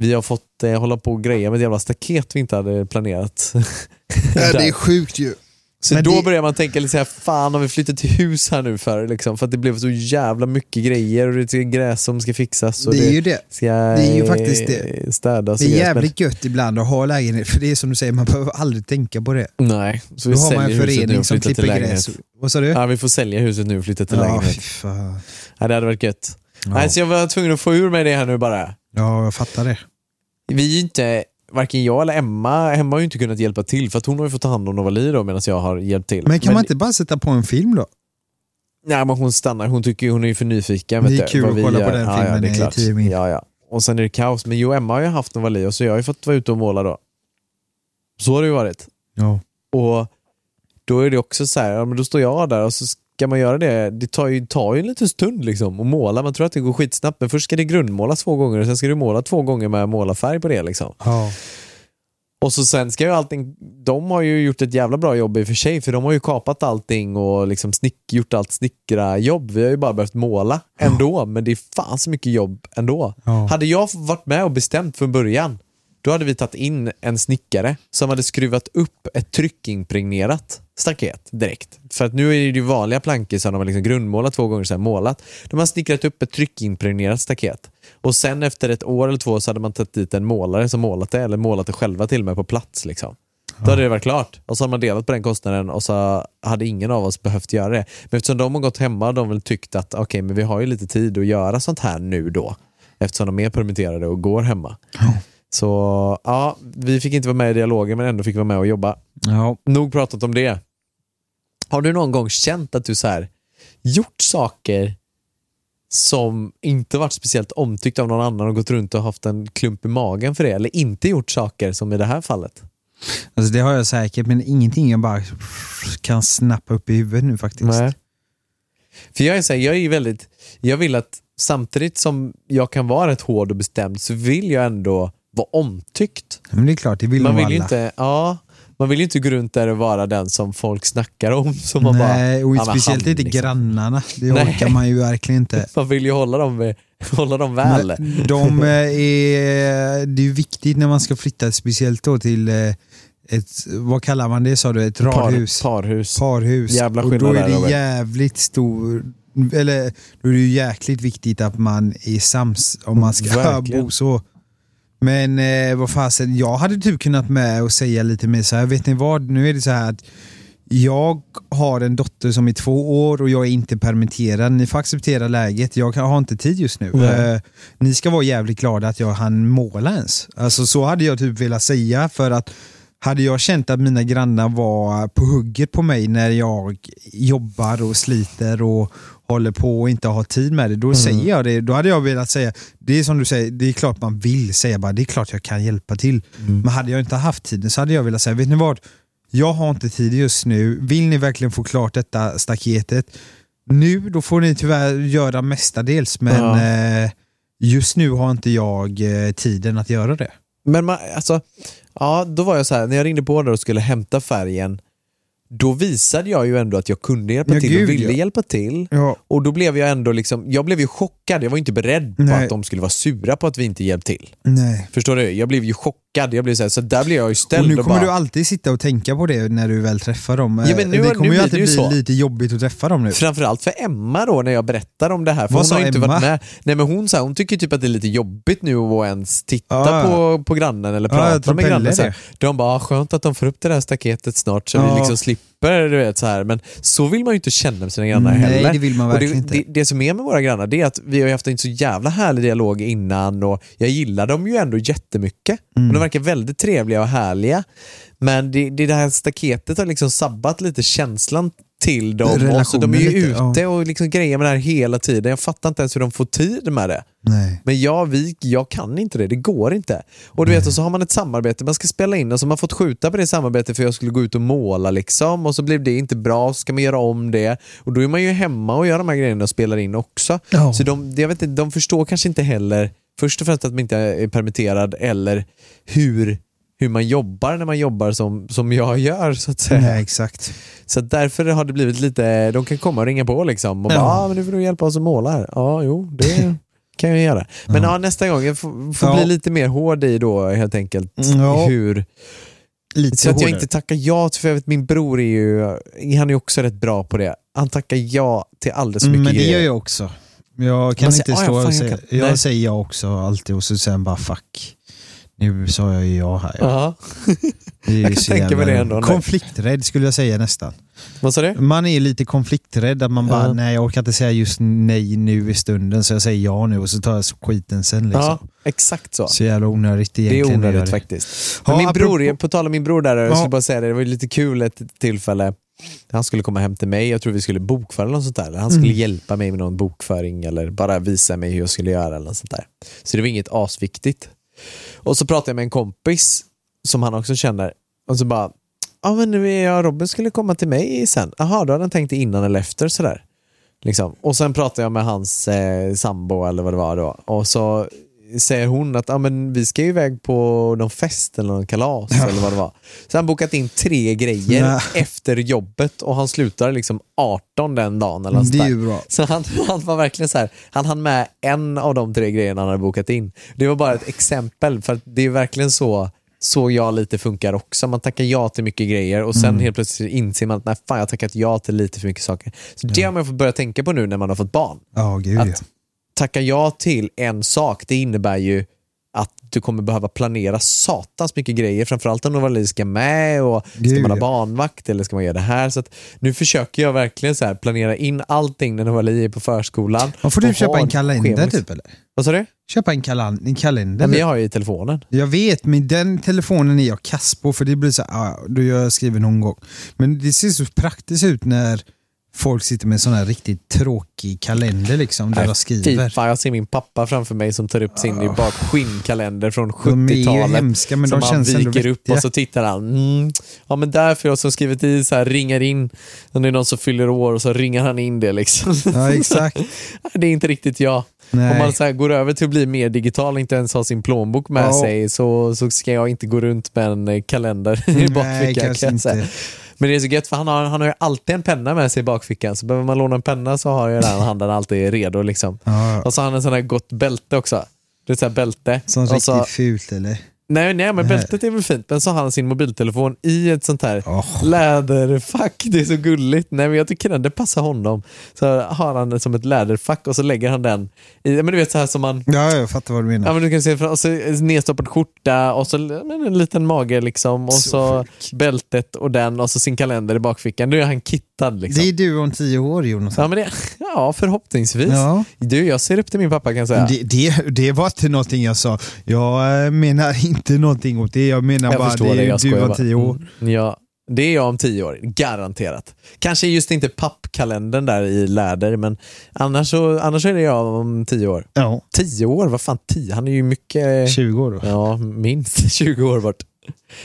vi har fått eh, hålla på och greja med ett jävla staket vi inte hade planerat. Ja, [laughs] det Där. är sjukt ju. Så Men då det- börjar man tänka lite såhär, fan har vi flyttat till hus här nu för? Liksom, för att det blev så jävla mycket grejer och det är gräs som ska fixas och Det är ju det. ska Det är ju eh, faktiskt det. städas. Det är jävligt gött ibland att ha lägenhet, för det är som du säger, man behöver aldrig tänka på det. Nej, så vi Då har man en förening som klipper gräs. Vad sa du? Ja, vi får sälja huset nu och flytta till Ja, lägenhet. fan. Ja, det hade varit gött. Ja. Nej, så jag var tvungen att få ur mig det här nu bara. ja, jag fattar det. Vi är ju inte, varken jag eller Emma, Emma har ju inte kunnat hjälpa till för att hon har ju fått ta hand om Novali då medan jag har hjälpt till. Men kan man inte bara sätta på en film då? Nej, men hon stannar. Hon tycker hon är ju för nyfiken. Det är kul att kolla på gör. den ja, ja, filmen det är i tio min. Ja, ja. Och sen är det kaos. Men jo, Emma har ju haft Novali och så jag har ju fått vara ute och måla då. Så har det ju varit. Ja. Och då är det också så här, ja, men då står jag där och så ska man göra det. Det tar ju, tar ju en liten stund liksom att måla. Man tror att det går skitsnabbt men först ska det grundmålas två gånger och sen ska du måla två gånger med målarfärg på det liksom. ja. Och så sen ska ju allting, de har ju gjort ett jävla bra jobb i och för sig för de har ju kapat allting och liksom snick, gjort allt snickra jobb. Vi har ju bara behövt måla ändå men det är fan så mycket jobb ändå. Ja. Hade jag varit med och bestämt från början då hade vi tagit in en snickare som hade skruvat upp ett tryckimpregnerat staket direkt. För att nu är det ju vanliga plankor som de har liksom grundmålat två gånger sen målat. De har snickrat upp ett tryckimpregnerat staket. Och sen efter ett år eller två så hade man tagit dit en målare som målat det, eller målat det själva till och med på plats. Liksom. Då hade det varit klart. Och så hade man delat på den kostnaden och så hade ingen av oss behövt göra det. Men eftersom de har gått hemma har de väl tyckt att okej, men vi har ju lite tid att göra sånt här nu då. Eftersom de är permitterade och går hemma. Så ja, vi fick inte vara med i dialogen men ändå fick vara med och jobba. ja. Nog pratat om det. Har du någon gång känt att du så här gjort saker som inte varit speciellt omtyckt av någon annan och gått runt och haft en klump i magen för det? Eller inte gjort saker som i det här fallet? Alltså det har jag säkert, men ingenting jag bara kan snappa upp i huvudet nu faktiskt. Nej. För jag är så här, jag är ju väldigt, jag vill att samtidigt som jag kan vara rätt hård och bestämd så vill jag ändå vara omtyckt. Men det är klart, det vill Man vill ju alla. inte, ja, man vill ju inte gå runt där och vara den som folk snackar om. Som man Nej, bara, och speciellt han, inte liksom. grannarna. Det Nej. orkar man ju verkligen inte. Man vill ju hålla dem, hålla dem väl. Men de eh, är, det är viktigt när man ska flytta, speciellt då till eh, ett, vad kallar man det sa du, ett radhus? Par, parhus. Parhus. Jävla och då skillnad är där, det Robert. jävligt stor eller då är det ju jäkligt viktigt att man är sams om man ska Verkligen. bo så. Men eh, vad fasen, jag hade typ kunnat med och säga lite mer så här, vet ni vad, nu är det så här att jag har en dotter som är två år och jag är inte permitterad. Ni får acceptera läget. Jag har inte tid just nu. Nej. Eh, ni ska vara jävligt glada att jag hann måla ens. Alltså, så hade jag typ velat säga för att hade jag känt att mina grannar var på hugget på mig när jag jobbar och sliter och håller på och inte har tid med det, då säger jag det. Då hade jag velat säga, det är som du säger, det är klart man vill säga bara, det är klart jag kan hjälpa till. Men hade jag inte haft tiden så hade jag velat säga, vet ni vad? Jag har inte tid just nu. Vill ni verkligen få klart detta staketet? Nu, då får ni tyvärr göra mestadels, men Ja. eh, just nu har inte jag eh, tiden att göra det. Men man, alltså, ja, då var jag så här, när jag ringde på där och skulle hämta färgen, då visade jag ju ändå att jag kunde hjälpa Ja, till gud, och ville ja. hjälpa till. Ja. Och då blev jag ändå liksom, jag blev ju chockad, jag var inte beredd på Nej. att de skulle vara sura på att vi inte hjälpt till. Nej. Förstår du? Jag blev ju chockad, jag blev så, här, så där blev jag ju ställd Och nu och kommer bara, du alltid sitta och tänka på det när du väl träffar dem. Ja, men nu- det nu kommer ju blir alltid ju bli så. lite jobbigt att träffa dem nu. Framförallt för Emma då när jag berättar om det här. För Vad hon har ju inte Emma? varit med. Nej men hon, så här, hon tycker typ att det är lite jobbigt nu att ens titta Ja. på, på grannen eller prata tror med grannen. Så är här. De bara, ah, skönt att de får upp det där staketet snart så vi liksom slipper. Du vet, så här. Men så vill man ju inte känna med sina grannar Nej, heller. det vill man verkligen det, inte. Det, det som är med våra grannar det är att vi har haft en så jävla härlig dialog innan och jag gillar dem ju ändå jättemycket. Mm. De verkar väldigt trevliga och härliga. Men det, det här staketet har liksom sabbat lite känslan till dem. Och så de är ju lite, ja. ute och liksom grejer med det här hela tiden. Jag fattar inte ens hur de får tid med det. Nej. Men jag, vi, jag kan inte det, det går inte. Och du vet, och så har man ett samarbete man ska spela in och så har man fått skjuta på det samarbetet för jag skulle gå ut och måla liksom och så blev det inte bra så ska man göra om det. Och då är man ju hemma och gör de här grejerna och spelar in också. Ja. Så de, jag vet inte, de förstår kanske inte heller först och främst att man inte är permitterad eller hur, hur man jobbar när man jobbar som, som jag gör så att säga. Nej, exakt. Så därför har det blivit lite, de kan komma och ringa på liksom och Ja. bara, ah, men nu får du hjälpa oss att måla här. Ja, jo, det kan jag göra. Men ja. nästa gång, jag får, får Ja. bli lite mer hård i då helt enkelt Ja. hur, Lite så att jag inte tackar ja till, för jag vet min bror är ju, han är också rätt bra på det. Han tackar ja till alldeles för Mm, mycket Men det gör jag också. Jag kan säger, inte "Ah, stå ja, och jag säga, kan." jag, Nej. säger ja också alltid och så säger han bara fuck. Nu sa jag ju ja här. Ja. Det är ju [laughs] Jag kan så tänka mig det ändå. Konflikträdd skulle jag säga nästan. Vad sa du? Man är lite konflikträdd, att man bara Ja. nej jag orkar inte säga just nej nu i stunden så jag säger ja nu och så tar jag skiten sen. Liksom. Ja, exakt så. Så jävla onödigt Det är egentligen. att göra onödigt det. faktiskt. Ja, min apropå- bror, på tal om min bror där, jag Ja. skulle bara säga det, det var ju lite kul ett tillfälle. Han skulle komma hem till mig, jag tror vi skulle bokföra eller något sånt där. Eller Han skulle Mm. hjälpa mig med någon bokföring eller bara visa mig hur jag skulle göra eller något sånt där. Så det var inget asviktigt. Och så pratade jag med en kompis som han också känner och så bara, ja men nu är jag, Robin skulle komma till mig sen. Jaha, då hade han tänkt det innan eller efter sådär. Liksom. Och sen pratade jag med hans eh, sambo eller vad det var då. Och så säger hon att ah, men vi ska ju iväg på någon fest eller någon kalas eller vad det var. Så han bokat in tre grejer Nej. efter jobbet och han slutar liksom 18 den dagen. Eller Det är ju bra. Så han, han var verkligen så här, han hann med en av de tre grejerna han hade bokat in. Det var bara ett exempel för det är verkligen så så jag lite funkar också. Man tackar ja till mycket grejer och sen Mm. helt plötsligt inser man att nej, fan, jag har tackat ja till lite för mycket saker. Så det har man fått börja tänka på nu när man har fått barn. Ja, gud ja. Att tacka ja till en sak, det innebär ju att du kommer behöva planera satans mycket grejer, framförallt om Novali ska med och ska Gud, man ha barnvakt eller ska man göra det här? Så nu försöker jag verkligen så här planera in allting när Novali är på förskolan. Ja, får du och köpa en kalender typ eller? Vad sa du? Köpa en, kalan- en kalender. Men jag har ju i telefonen. Jag vet, men den telefonen är jag kass på för det blir så här, ah, då jag skriver någon gång. Men det ser så praktiskt ut när folk sitter med en sån här riktigt tråkig kalender liksom, där de Fy skriver. fan, jag ser min pappa framför mig som tar upp sin i bak skinnkalender från De är ju 70-talet. hemska, men som de känns ändå viker upp och så tittar han. Mm, ja men därför jag så skrivit i så här, ringar in. Om det är någon som fyller år och så ringar han in det liksom. [laughs] Ja, exakt. [laughs] det är inte riktigt jag. Nej. Om man så går över till att bli mer digital och inte ens har sin plånbok med Ja. sig så, så ska jag inte gå runt med en kalender [laughs] i bakfickan. Men det är så gött för han har, han har ju alltid en penna med sig i bakfickan. Så behöver man låna en penna så har ju den handen alltid redo. Liksom. Ja, Och så har han en sån här gott bälte också. Det är så här bälte. sånt och riktigt så, fult eller? Nej, nej, men bältet är väl fint, men så har han sin mobiltelefon i ett sånt här Åh. läderfack. Det är så gulligt. Nej, men jag tycker den, det passar honom. Så har han det som ett läderfack och så lägger han den i, men du vet så här som man Ja, jag fattar vad du menar. Ja men du kan se, och så nedstoppad skjorta och så men en liten mage liksom och Så så, bältet och den och så sin kalender i bakfickan. Nu är han kittad liksom. Det är du om tio år Jonas. Ja, men det, [laughs] ja förhoppningsvis. Ja. Du, jag ser upp till min pappa kan jag säga. Det, det, det var inte någonting jag sa. Jag eh, menar inte någonting åt det. Jag menar jag bara det det, jag du om tio år. Mm, ja, det är jag om tio år, garanterat. Kanske just inte pappkalendern där i läder, men annars så, annars är det jag om tio år. Ja, Tio år? Vad fan tio? Han är ju mycket... 20 år då. Ja, minst [laughs] 20 år bort.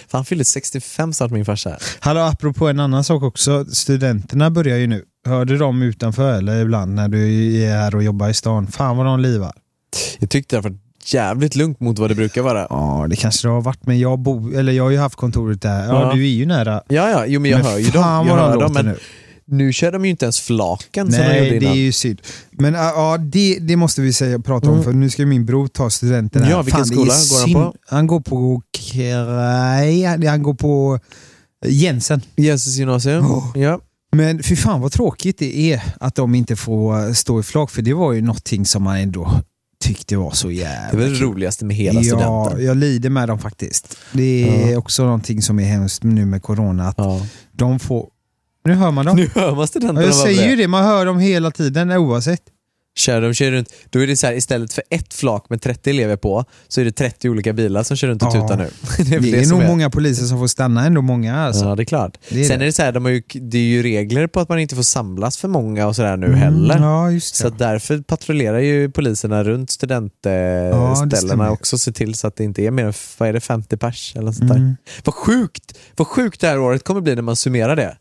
Fan, han fyller 65 snart min farsa. Hallå, apropå en annan sak också. Studenterna börjar ju nu. Hörde de utanför eller ibland när du är här och jobbar i stan? Fan vad de livar. Jag tyckte det var jävligt lugnt mot vad det brukar vara. Ja, det kanske det har varit, men jag, bo, eller jag har ju haft kontoret där. Ja, Ja. du är ju nära. Ja, ja, jo men jag men hör ju fan dem. Jag hör dem men nu. nu kör de ju inte ens flaken som de Nej, gjorde det innan. är ju synd. Men ja, det, det måste vi säga, prata om, Mm. för nu ska min bror ta studenten här. Ja, vilken det är skola går han på? Han går på... Nej, han går på Jensen. Jesus gymnasium. Oh. Ja. Men fy fan vad tråkigt det är att de inte får stå i flak, för det var ju någonting som man ändå tyckte var så Det jävla var det roligaste med hela Ja, studenten. jag lider med dem faktiskt. Det är Ja. också någonting som är hemskt nu med corona, att Ja. de får... Nu hör man dem. Nu hör man studenterna Ja, jag säger ju det. det, man hör dem hela tiden oavsett. Kör, de kör runt. Då är det så här, istället för ett flak med 30 elever på, så är det 30 olika bilar som kör runt och Ja. tutar nu. [laughs] det är, väl Det är nog många poliser som får stanna ändå, många alltså. Ja, det är klart. Det är Sen det. är det så här, de har ju, det är ju regler på att man inte får samlas för många och sådär nu Mm, heller. Ja, just Så det. att därför patrullerar ju poliserna runt det studentställena stämmer. också och ser till så att det inte är mer än vad är det, 50 pers eller sånt där. Mm. Vad sjukt! Vad sjukt det här året kommer bli när man summerar det.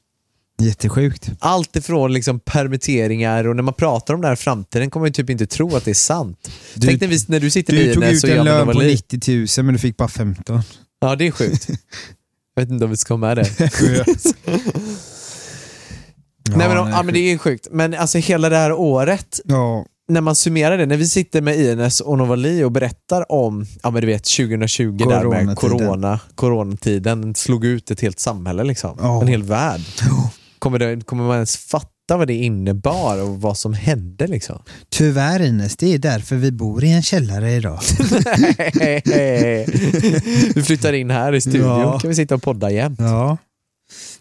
Jättesjukt. Allt ifrån liksom permitteringar och när man pratar om det här i framtiden kommer man typ inte tro att det är sant. Du- Tänk när, vi, när du sitter i Du tog bilen ut en lön på Novali. 90 000 men du fick bara 15. Ja, det är sjukt. [laughs] Jag vet inte om vi ska ha med det. [laughs] [laughs] nej, men, ja, men det är sjukt. Men alltså hela det här året, Ja, när man summerar det, när vi sitter med Ines och Novali och berättar om, ja men du vet 2020 där med Coronatiden. corona, coronatiden slog ut ett helt samhälle liksom. Ja. En hel värld. Kommer, det, kommer man ens fatta vad det innebar och vad som hände liksom? tyvärr Ines, det är därför vi bor i en källare idag. [laughs] vi flyttar in här i studion, Ja. kan vi sitta och podda jämt. Ja.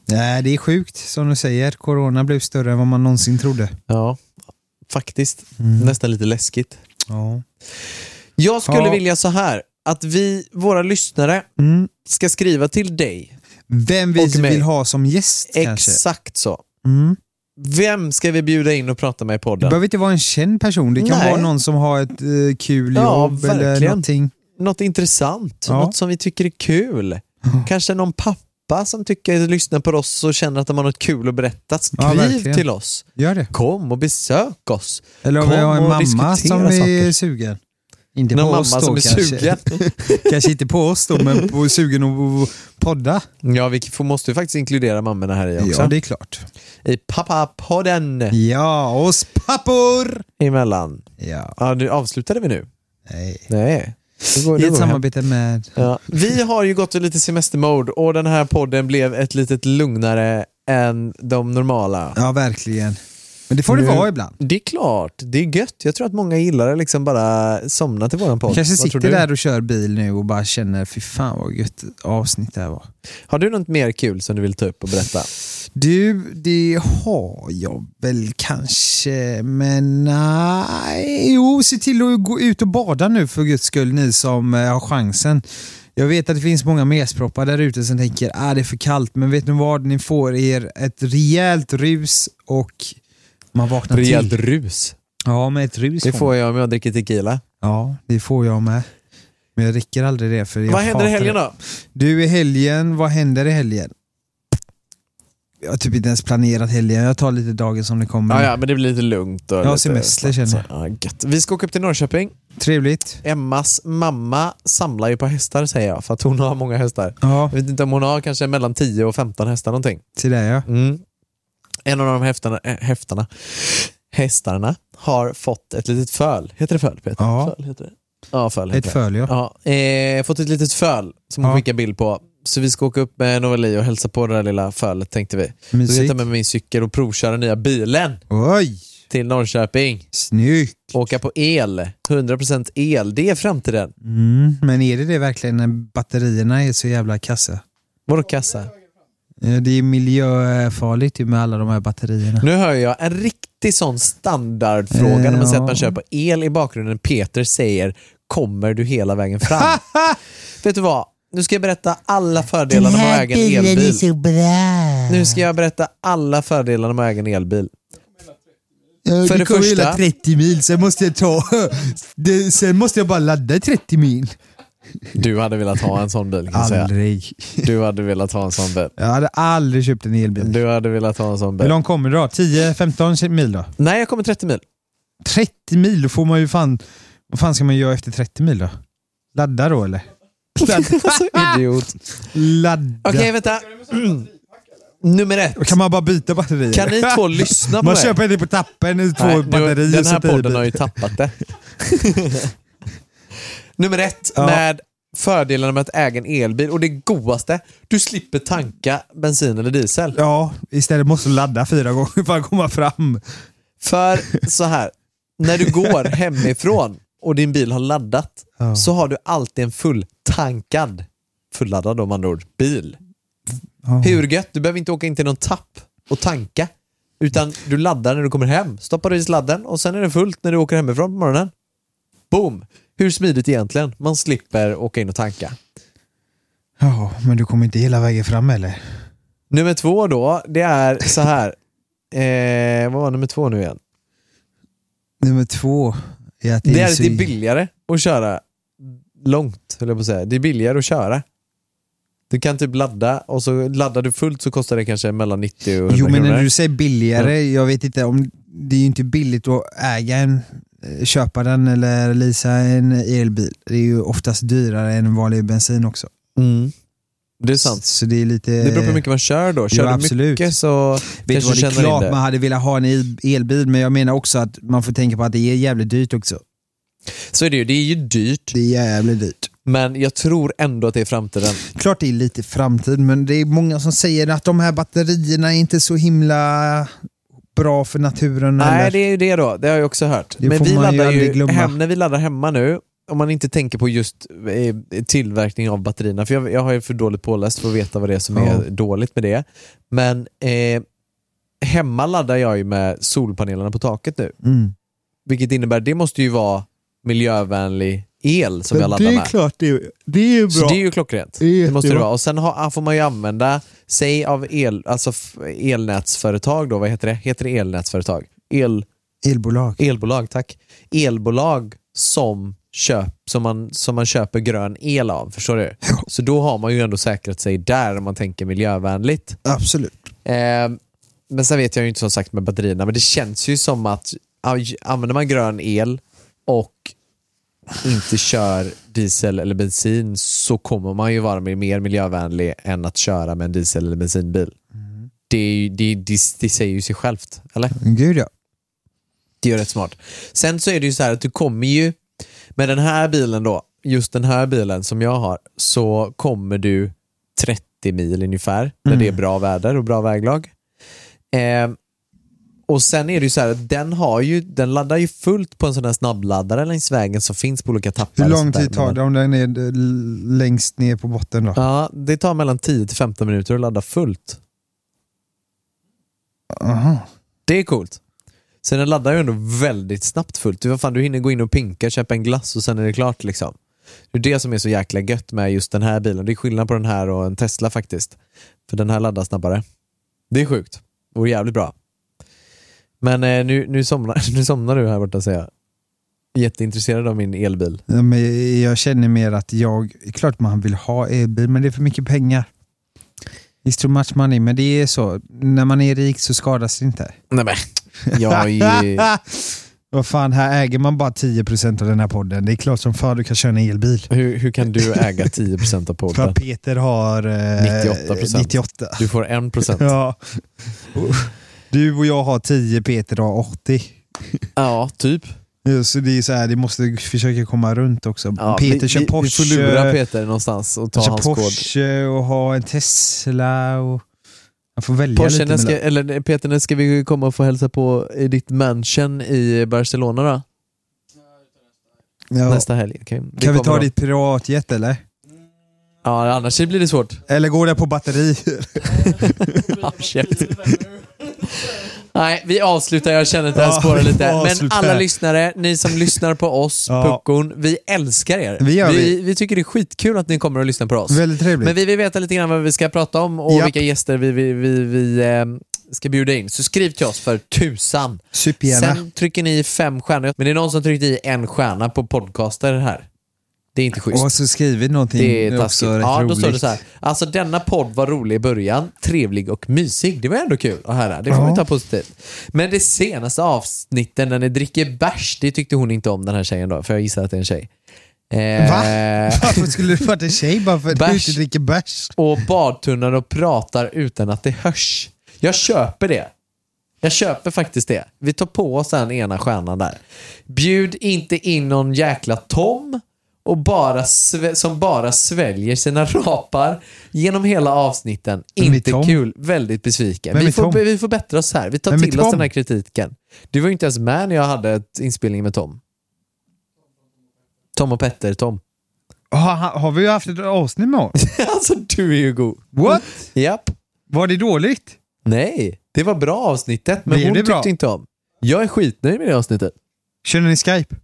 Nej, det är sjukt som du säger. Corona blev större än vad man någonsin trodde. Ja, faktiskt. Mm. Nästan lite läskigt. Ja. Jag skulle Ja. vilja så här, att vi, våra lyssnare, Mm. ska skriva till dig. Vem vi vill ha som gäst kanske. Exakt så. Mm. Vem ska vi bjuda in och prata med i Det podden? behöver inte vara en känd person. Det kan Nej. vara någon som har ett eh, kul Ja, jobb eller verkligen. någonting. Något intressant, Ja. något som vi tycker är kul. [laughs] Kanske någon pappa som tycker lyssnar på oss och känner att de har något kul att berätta. Skriv Ja, till oss. Gör det. Kom och besök oss. Eller om Kom vi har en mamma som är saker. Inte Någon på mamma oss då som är kanske. sugen. [laughs] kanske inte på oss då, men på sugen att podda. Ja, vi får, måste ju faktiskt inkludera mammorna här i också. Ja, det är klart. I pappapodden Ja, oss pappor! emellan. Ja, Ja, nu avslutade vi nu. nej. Nej. Går, I ett vi hem. samarbete med... Ja. Vi har ju gått i lite semestermode och den här podden blev ett litet lugnare än de normala. Ja, verkligen. Men det får det Nu- vara ibland. Det är klart, det är gött. Jag tror att många gillar det, liksom bara somna till våran podd. Kanske sitter där och kör bil nu och bara känner, fy fan vad gött avsnitt det här var. Har du något mer kul som du vill ta upp och berätta? Du, det har jag väl kanske, men nej. Jo, se till att gå ut och bada nu för guds skull, ni som eh, har chansen. Jag vet att det finns många mesproppar där ute som tänker att ah, det är för kallt, men vet ni vad? Ni får er ett rejält rus och man vaknar Rejält till. rus. Ja, med ett rus. Det får jag om jag dricker tequila. Ja, det får jag med. Men jag dricker aldrig det för jag Vad händer i helgen då? Du, i helgen, vad händer i helgen? Jag har typ inte ens planerat helgen, jag tar lite dagen som det kommer. Ja, ja, men det blir lite lugnt. Och Ja, lite semester känner så. Ja, gött. Vi ska åka upp till Norrköping. Trevligt. Emmas mamma samlar ju på hästar säger jag, för att hon har många hästar. Ja, Jag vet inte om hon har kanske mellan 10 och 15 hästar någonting. till det ja. Mm. En av de häftarna, äh, häftarna, hästarna har fått ett litet föl. Heter det föl Peter? Ja. Föl heter det. Ja, föl heter Ett det. föl ja. Ja, eh, fått ett litet föl som hon Ja. skickar bild på. Så vi ska åka upp med Novali och hälsa på det där lilla fölet tänkte vi. Så jag tar med min cykel och provköra nya bilen Oj, till Norrköping. snyggt. Åka på el. 100% el. Det är framtiden. Mm, men är det det verkligen när batterierna är så jävla kassa? Vadå kassa? Ja, Det är miljöfarligt med alla de här batterierna. Nu hör jag en riktig sån standardfråga när man Eh, säger att man kör på el i bakgrunden. Peter säger “Kommer du hela vägen fram?” [laughs] Vet du vad? Nu ska jag berätta alla fördelarna med att äga en elbil. så bra. Nu ska jag berätta alla fördelarna med att äga en elbil. För det första- hela 30 mil, sen måste jag ta... [laughs] Sen måste jag bara ladda i 30 mil. Du hade velat ha en sån bil kan jag säga. Aldrig. Du hade velat ha en sån bil. Jag hade aldrig köpt en elbil. Du hade velat ha en sån Hur bil. långt kommer det då? 10-15 mil då? Nej, jag kommer 30 mil. 30 mil, då får man ju fan... Vad fan ska man göra efter 30 mil då? Ladda då eller? Ladda. [laughs] Idiot. Ladda. Okej, vänta. Nummer ett. Kan man bara byta batterier? Kan ni två [laughs] lyssna på Man mig? köper det på tappen, två Nej, batterier Den här podden bil. har ju tappat det. [laughs] Nummer ett Ja. med fördelarna med att äga en elbil och det godaste, du slipper tanka bensin eller diesel. Ja, istället måste du ladda fyra gånger för att komma fram. För så här, när du går hemifrån och din bil har laddat Ja. så har du alltid en fulltankad, fulladdad om andra ord, bil. Ja. Hur gött? Du behöver inte åka in till någon tapp och tanka. Utan du laddar när du kommer hem, stoppar i sladden och sen är det fullt när du åker hemifrån på morgonen. Boom! Hur smidigt egentligen? Man slipper åka in och tanka. Ja, men du kommer inte hela vägen fram eller? Nummer två då, det är så här. [laughs] Eh, vad var nummer två nu igen? Nummer två är att det, Det är är så... det är billigare att köra långt, höll jag på att säga. Det är billigare att köra. Du kan typ ladda och så laddar du fullt så kostar det kanske mellan 90 och 100 Jo men när du säger billigare, jag vet inte om... Det är ju inte billigt att äga en, köpa den eller leasa en elbil. Det är ju oftast dyrare än vanlig bensin också. Mm. Det är sant. Så det är lite... Det beror på hur mycket man kör då. Kör Jo, du absolut. mycket så Vet du kanske vad, du det är klart det. man hade velat ha en el- elbil, men jag menar också att man får tänka på att det är jävligt dyrt också. Så är det ju. Det är ju dyrt. Det är jävligt dyrt. Men jag tror ändå att det är framtiden. Klart det är lite framtid, men det är många som säger att de här batterierna är inte så himla bra för naturen. Nej, eller? det är ju det då. Det har jag också hört. Det Men vi ju laddar ju hem, när vi laddar hemma nu, om man inte tänker på just eh, tillverkning av batterierna, för jag, jag har ju för dåligt påläst för att veta vad det är som Ja. är dåligt med det. Men eh, hemma laddar jag ju med solpanelerna på taket nu. Mm. Vilket innebär, det måste ju vara miljövänlig el som jag Men laddar det är med. klart, det är, det är bra. Så det är ju klockrent. Det Det måste det vara. Och sen har, får man ju använda sig av el, alltså elnätsföretag då, vad heter det? Heter det elnätsföretag? El, Elbolag. elbolag, tack. Elbolag som, köp, som, man, som man köper grön el av, förstår du? Så då har man ju ändå säkrat sig där om man tänker miljövänligt. Absolut. Eh, men sen vet jag ju inte som sagt med batterierna, men det känns ju som att använder man grön el och inte kör diesel eller bensin så kommer man ju vara mer miljövänlig än att köra med en diesel eller bensinbil. Det, är ju, det, det, det säger ju sig självt, eller? Gud ja. Det är rätt smart. Sen så är det ju så här att du kommer ju, med den här bilen då, just den här bilen som jag har, så kommer du 30 mil ungefär när det är bra väder och bra väglag. Eh, och sen är det ju så här att den, har ju, den laddar ju fullt på en sån här snabbladdare längs vägen som finns på olika tappar. Hur lång tid tar det om den är eh, längst ner på botten då? Ja, det tar mellan 10 till 15 minuter att ladda fullt. Aha. Det är coolt. Sen den laddar ju ändå väldigt snabbt fullt. Du, vad fan, du hinner gå in och pinka, köpa en glass och sen är det klart. liksom. Det är det som är så jäkla gött med just den här bilen. Det är skillnad på den här och en Tesla faktiskt. För den här laddar snabbare. Det är sjukt. Och jävligt bra. Men eh, nu, nu, somnar, [laughs] nu somnar du här borta säger jag. Jätteintresserad av min elbil. Ja, men jag känner mer att jag, klart man vill ha elbil, men det är för mycket pengar. It's too much money, men det är så. När man är rik så skadas det inte. Nej men, jag är. [laughs] Vad fan, här äger man bara 10% av den här podden. Det är klart som fan du kan köra en elbil. Hur, hur kan du äga [laughs] 10% av För podden? att Peter har... Eh, 98%. 98. Du får 1%. Ja. Du och jag har 10, Peter har 80. Ja, typ. Ja, Så det är så här, det måste försöka komma runt också. Ja, Peter vi, kör vi, Porsche. vi får lura Peter någonstans och ta hans kod. Porsche och ha en Tesla och... Jag får välja Porsche, lite ska, mellan. eller Peter, när ska vi komma och få hälsa på i ditt mansion i Barcelona då? Ja. Nästa helg? Okay. Kan vi ta då. ditt piratjet eller? Ja, annars blir det svårt. Eller går det på batteri? [laughs] Shit. Nej, vi avslutar. Jag känner att det här Ja, spårar vi lite. Men alla lyssnare, ni som lyssnar på oss, Ja. Puckon, vi älskar er. Gör vi, vi. vi tycker det är skitkul att ni kommer och lyssnar på oss. Väldigt trevligt. Men vi vill veta lite grann vad vi ska prata om och Japp. vilka gäster vi, vi, vi, vi eh, ska bjuda in. Så skriv till oss för tusan. Supergärna. Sen trycker ni i fem stjärnor. Men det är någon som tryckt i en stjärna på podcaster här. Det är inte schysst. Och så skrivit någonting Det är också rätt Ja, då står det så här. Alltså denna podd var rolig i början, trevlig och mysig. Det var ändå kul att höra. Det får Ja. vi ta positivt. Men det senaste avsnitten när ni dricker bärs, det tyckte hon inte om den här tjejen då, för jag gissar att det är en tjej. Eh, Va? [laughs] Varför skulle det varit en tjej bara för att du inte dricker bärs? och badtunnan och pratar utan att det hörs. Jag köper det. Jag köper faktiskt det. Vi tar på oss den ena stjärnan där. Bjud inte in någon jäkla Tom och bara som bara sväljer sina [laughs] rapar genom hela avsnitten. Är Inte kul. Väldigt besviken. Vi får, vi får bättra oss här. Vi tar är till oss den här kritiken. Du var ju inte ens med när jag hade ett inspelning med Tom. Tom och Petter, Tom. Har, har vi haft ett avsnitt med honom? [laughs] alltså du är ju god. What? Japp. Var det dåligt? Nej, det var bra avsnittet, men Blev hon tyckte bra? inte om. Jag är skitnöjd med det avsnittet. Känner ni Skype?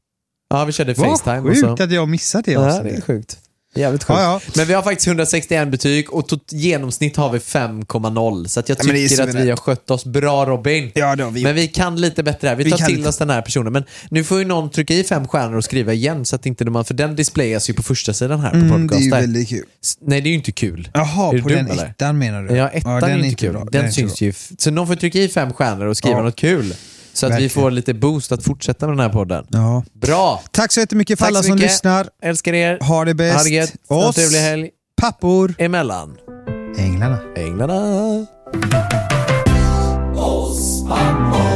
Ja, vi körde Vad Facetime. och sjukt så. att jag missat det Ja, det är sjukt. Jävligt sjukt. Ja, ja. Men vi har faktiskt 161 betyg och genomsnitt har vi 5,0 så jag Ja, tycker att vi har skött oss bra Robin. Ja, det har vi Men vi kan lite bättre här. Vi Vi tar till lite. oss den här personen. Men nu får ju någon trycka i fem stjärnor och skriva igen så att inte man, för den displayas ju på första sidan här på Mm, det är ju väldigt kul. Nej, det är ju inte kul. Jaha, på dum, den eller? ettan menar du? Ja, ettan är inte kul. bra. Den, inte syns bra. ju. Så någon får trycka i fem stjärnor och skriva Ja. något kul. Så att vi Verkligen. får lite boost att fortsätta med den här podden. Ja. Bra! Tack så jättemycket för Tack alla så som mycket. lyssnar. Älskar er. Ha det bäst. Ha det gött. Ha en Oss, trevlig helg. pappor, Emellan. änglarna. Änglarna. Oss pappor